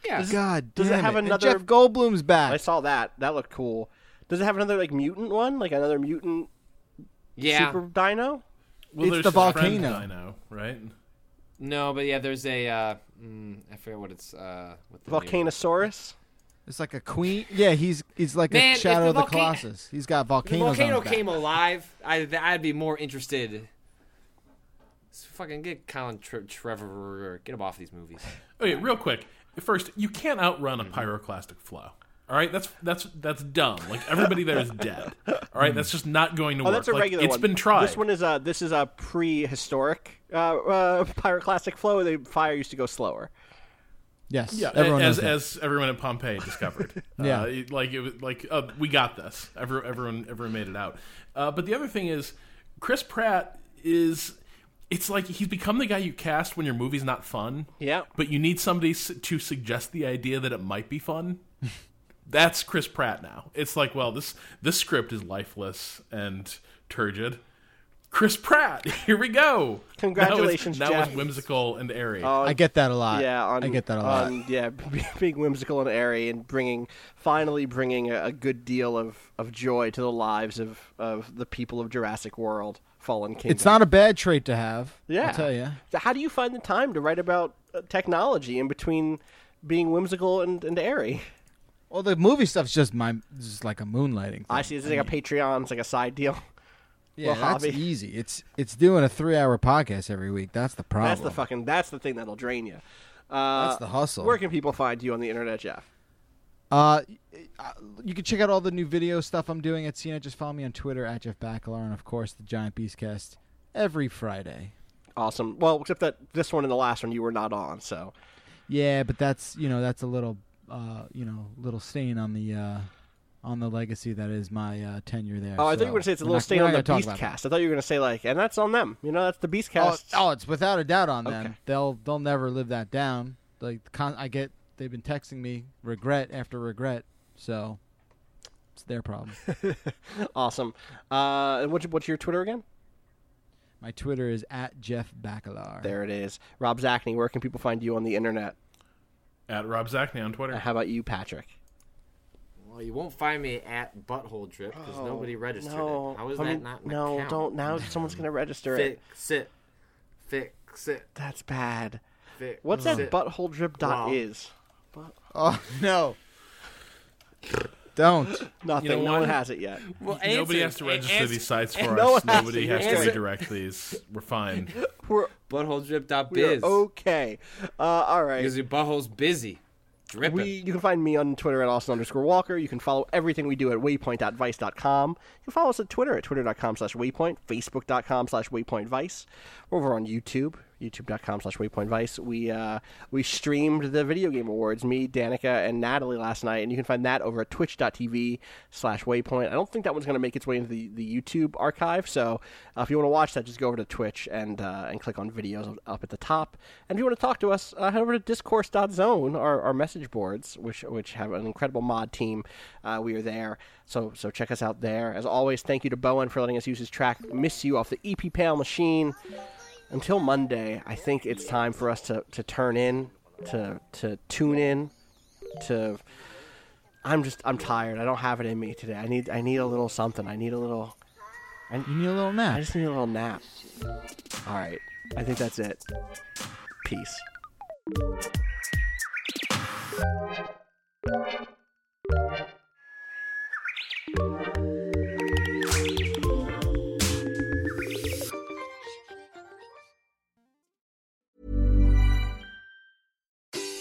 S6: Yeah.
S5: God
S2: does it have
S5: And
S2: another-
S5: Jeff Goldblum's back.
S2: I saw that. That looked cool. Does it have another like mutant one? Like another mutant
S6: Yeah.
S2: super dino?
S3: Well,
S5: It's the volcano.
S3: Dino, right?
S6: No, but yeah, there's a. Uh, mm, I forget what it's. Uh, what the.
S2: Volcanosaurus?
S5: It's like a queen. Yeah, he's he's like
S6: Man,
S5: a Shadow
S6: the
S5: of the
S6: volca-
S5: Colossus. He's got
S6: If the
S5: volcanoes.
S6: volcano
S5: on his back.
S6: came alive, I, I'd be more interested. S- Fucking get Colin Tre- Trevor. Get him off these movies.
S3: Okay, real quick. First, you can't outrun a pyroclastic flow. All right, that's that's that's dumb. Like everybody there is dead. All right, that's just not going to
S2: Oh,
S3: work.
S2: that's a
S3: Like,
S2: regular
S3: It's
S2: one.
S3: been tried.
S2: This one is a this is a prehistoric uh, uh, pyroclastic flow. The fire used to go slower.
S5: Yes,
S3: yeah,
S5: everyone
S3: as as everyone at Pompeii discovered.
S5: Yeah.
S3: uh, like it was like uh, we got this. Every, everyone everyone made it out. Uh, but the other thing is, Chris Pratt is. It's like he's become the guy you cast when your movie's not fun.
S2: Yeah.
S3: But you need somebody s- to suggest the idea that it might be fun. That's Chris Pratt now. It's like, well, this this script is lifeless and turgid. Chris Pratt, here we go.
S2: Congratulations,
S3: that was, now
S2: Jeff.
S3: it's whimsical and airy.
S5: I get that a lot.
S2: Yeah, on,
S5: I get that a lot.
S2: on- yeah, being whimsical and airy, and bringing finally bringing a, a good deal of, of joy to the lives of, of the people of Jurassic World, Fallen Kingdom.
S5: it's not a bad trait to have.
S2: Yeah,
S5: I'll tell you.
S2: So how do you find the time to write about uh, technology in between being whimsical and, and airy?
S5: Well, the movie stuff's just my just like a moonlighting. Thing.
S2: I see. It's like a Patreon. It's like a side deal.
S5: Yeah,
S2: little
S5: that's
S2: hobby.
S5: easy. It's it's doing a three-hour podcast every week. That's the problem.
S2: That's the fucking. That's the thing that'll drain you. Uh,
S5: That's the hustle.
S2: Where can people find you on the internet, Jeff?
S5: Uh, uh, you can check out all the new video stuff I'm doing at CNET. Just follow me on Twitter at Jeff Bakalar, and of course the Giant Beastcast every Friday.
S2: Awesome. Well, except that this one and the last one you were not on, so
S5: Yeah, but that's you know that's a little uh, you know little stain on the uh, on the legacy that is my uh, tenure there.
S2: Oh, I thought you
S5: so
S2: were going to say it's a little
S5: not-
S2: stain on the
S5: gonna talk
S2: Beastcast. I thought you were going to say like, and that's on them. You know, that's the. Beastcast.
S5: Oh, oh, it's without a doubt on them.
S2: Okay.
S5: They'll they'll never live that down. Like con- I get they've been texting me regret after regret, so it's their problem.
S2: awesome. Uh, what's, what's your Twitter again?
S5: my Twitter is at Jeff Bakalar.
S2: There it is. Rob Zacny, where can people find you on the internet?
S3: At Rob Zacny on
S2: And
S3: Twitter.
S2: how about you, Patrick?
S6: Well, you won't find me at Butthole Drip because oh, nobody registered
S2: no,
S6: it. How is
S2: I
S6: that
S2: mean,
S6: not an
S2: No,
S6: account?
S2: don't. Now someone's going to register it.
S6: Fix it. Fix it.
S2: That's bad.
S6: Fix
S2: What's that
S6: it.
S2: buttholedrip dot
S6: Wow.
S2: is?
S5: Oh no! Don't.
S2: Nothing.
S3: know
S2: no
S3: what?
S2: one has it yet.
S6: Well,
S3: Nobody
S6: answer-
S3: has to register
S6: answer-
S3: these sites for
S2: no
S3: us.
S2: one has
S3: Nobody
S2: to.
S3: has to
S6: Answer-
S3: redirect these. We're fine.
S2: We're,
S6: Butthole
S2: we
S6: Biz.
S2: okay. Uh, all right.
S6: Because your butthole's busy. Dripping.
S2: We, you can find me on Twitter at Austin underscore Walker. You can follow everything we do at waypoint.vice.com. You can follow us at Twitter at twitter.com slash waypoint, facebook.com slash waypointvice. We're over on YouTube, youtube.com slash waypointvice. We, uh, we streamed the Video Game Awards, me, Danica, and Natalie last night, and you can find that over at twitch.tv slash waypoint. I don't think that one's going to make its way into the, the YouTube archive, so uh, if you want to watch that, just go over to Twitch and, uh, and click on videos up at the top. And if you want to talk to us, uh, head over to discourse.zone, our, our message boards, which which have an incredible mod team. Uh, we are there, so so check us out there. As always, thank you to Bowen for letting us use his track "Miss You" off the EP Pale Machine. Until Monday, I think it's time for us to, to turn in, to to tune in, to. I'm just I'm tired. I don't have it in me today. I need I need a little something. I need a little.
S5: You need a little nap.
S2: I just need a little nap. All right. I think that's it. Peace.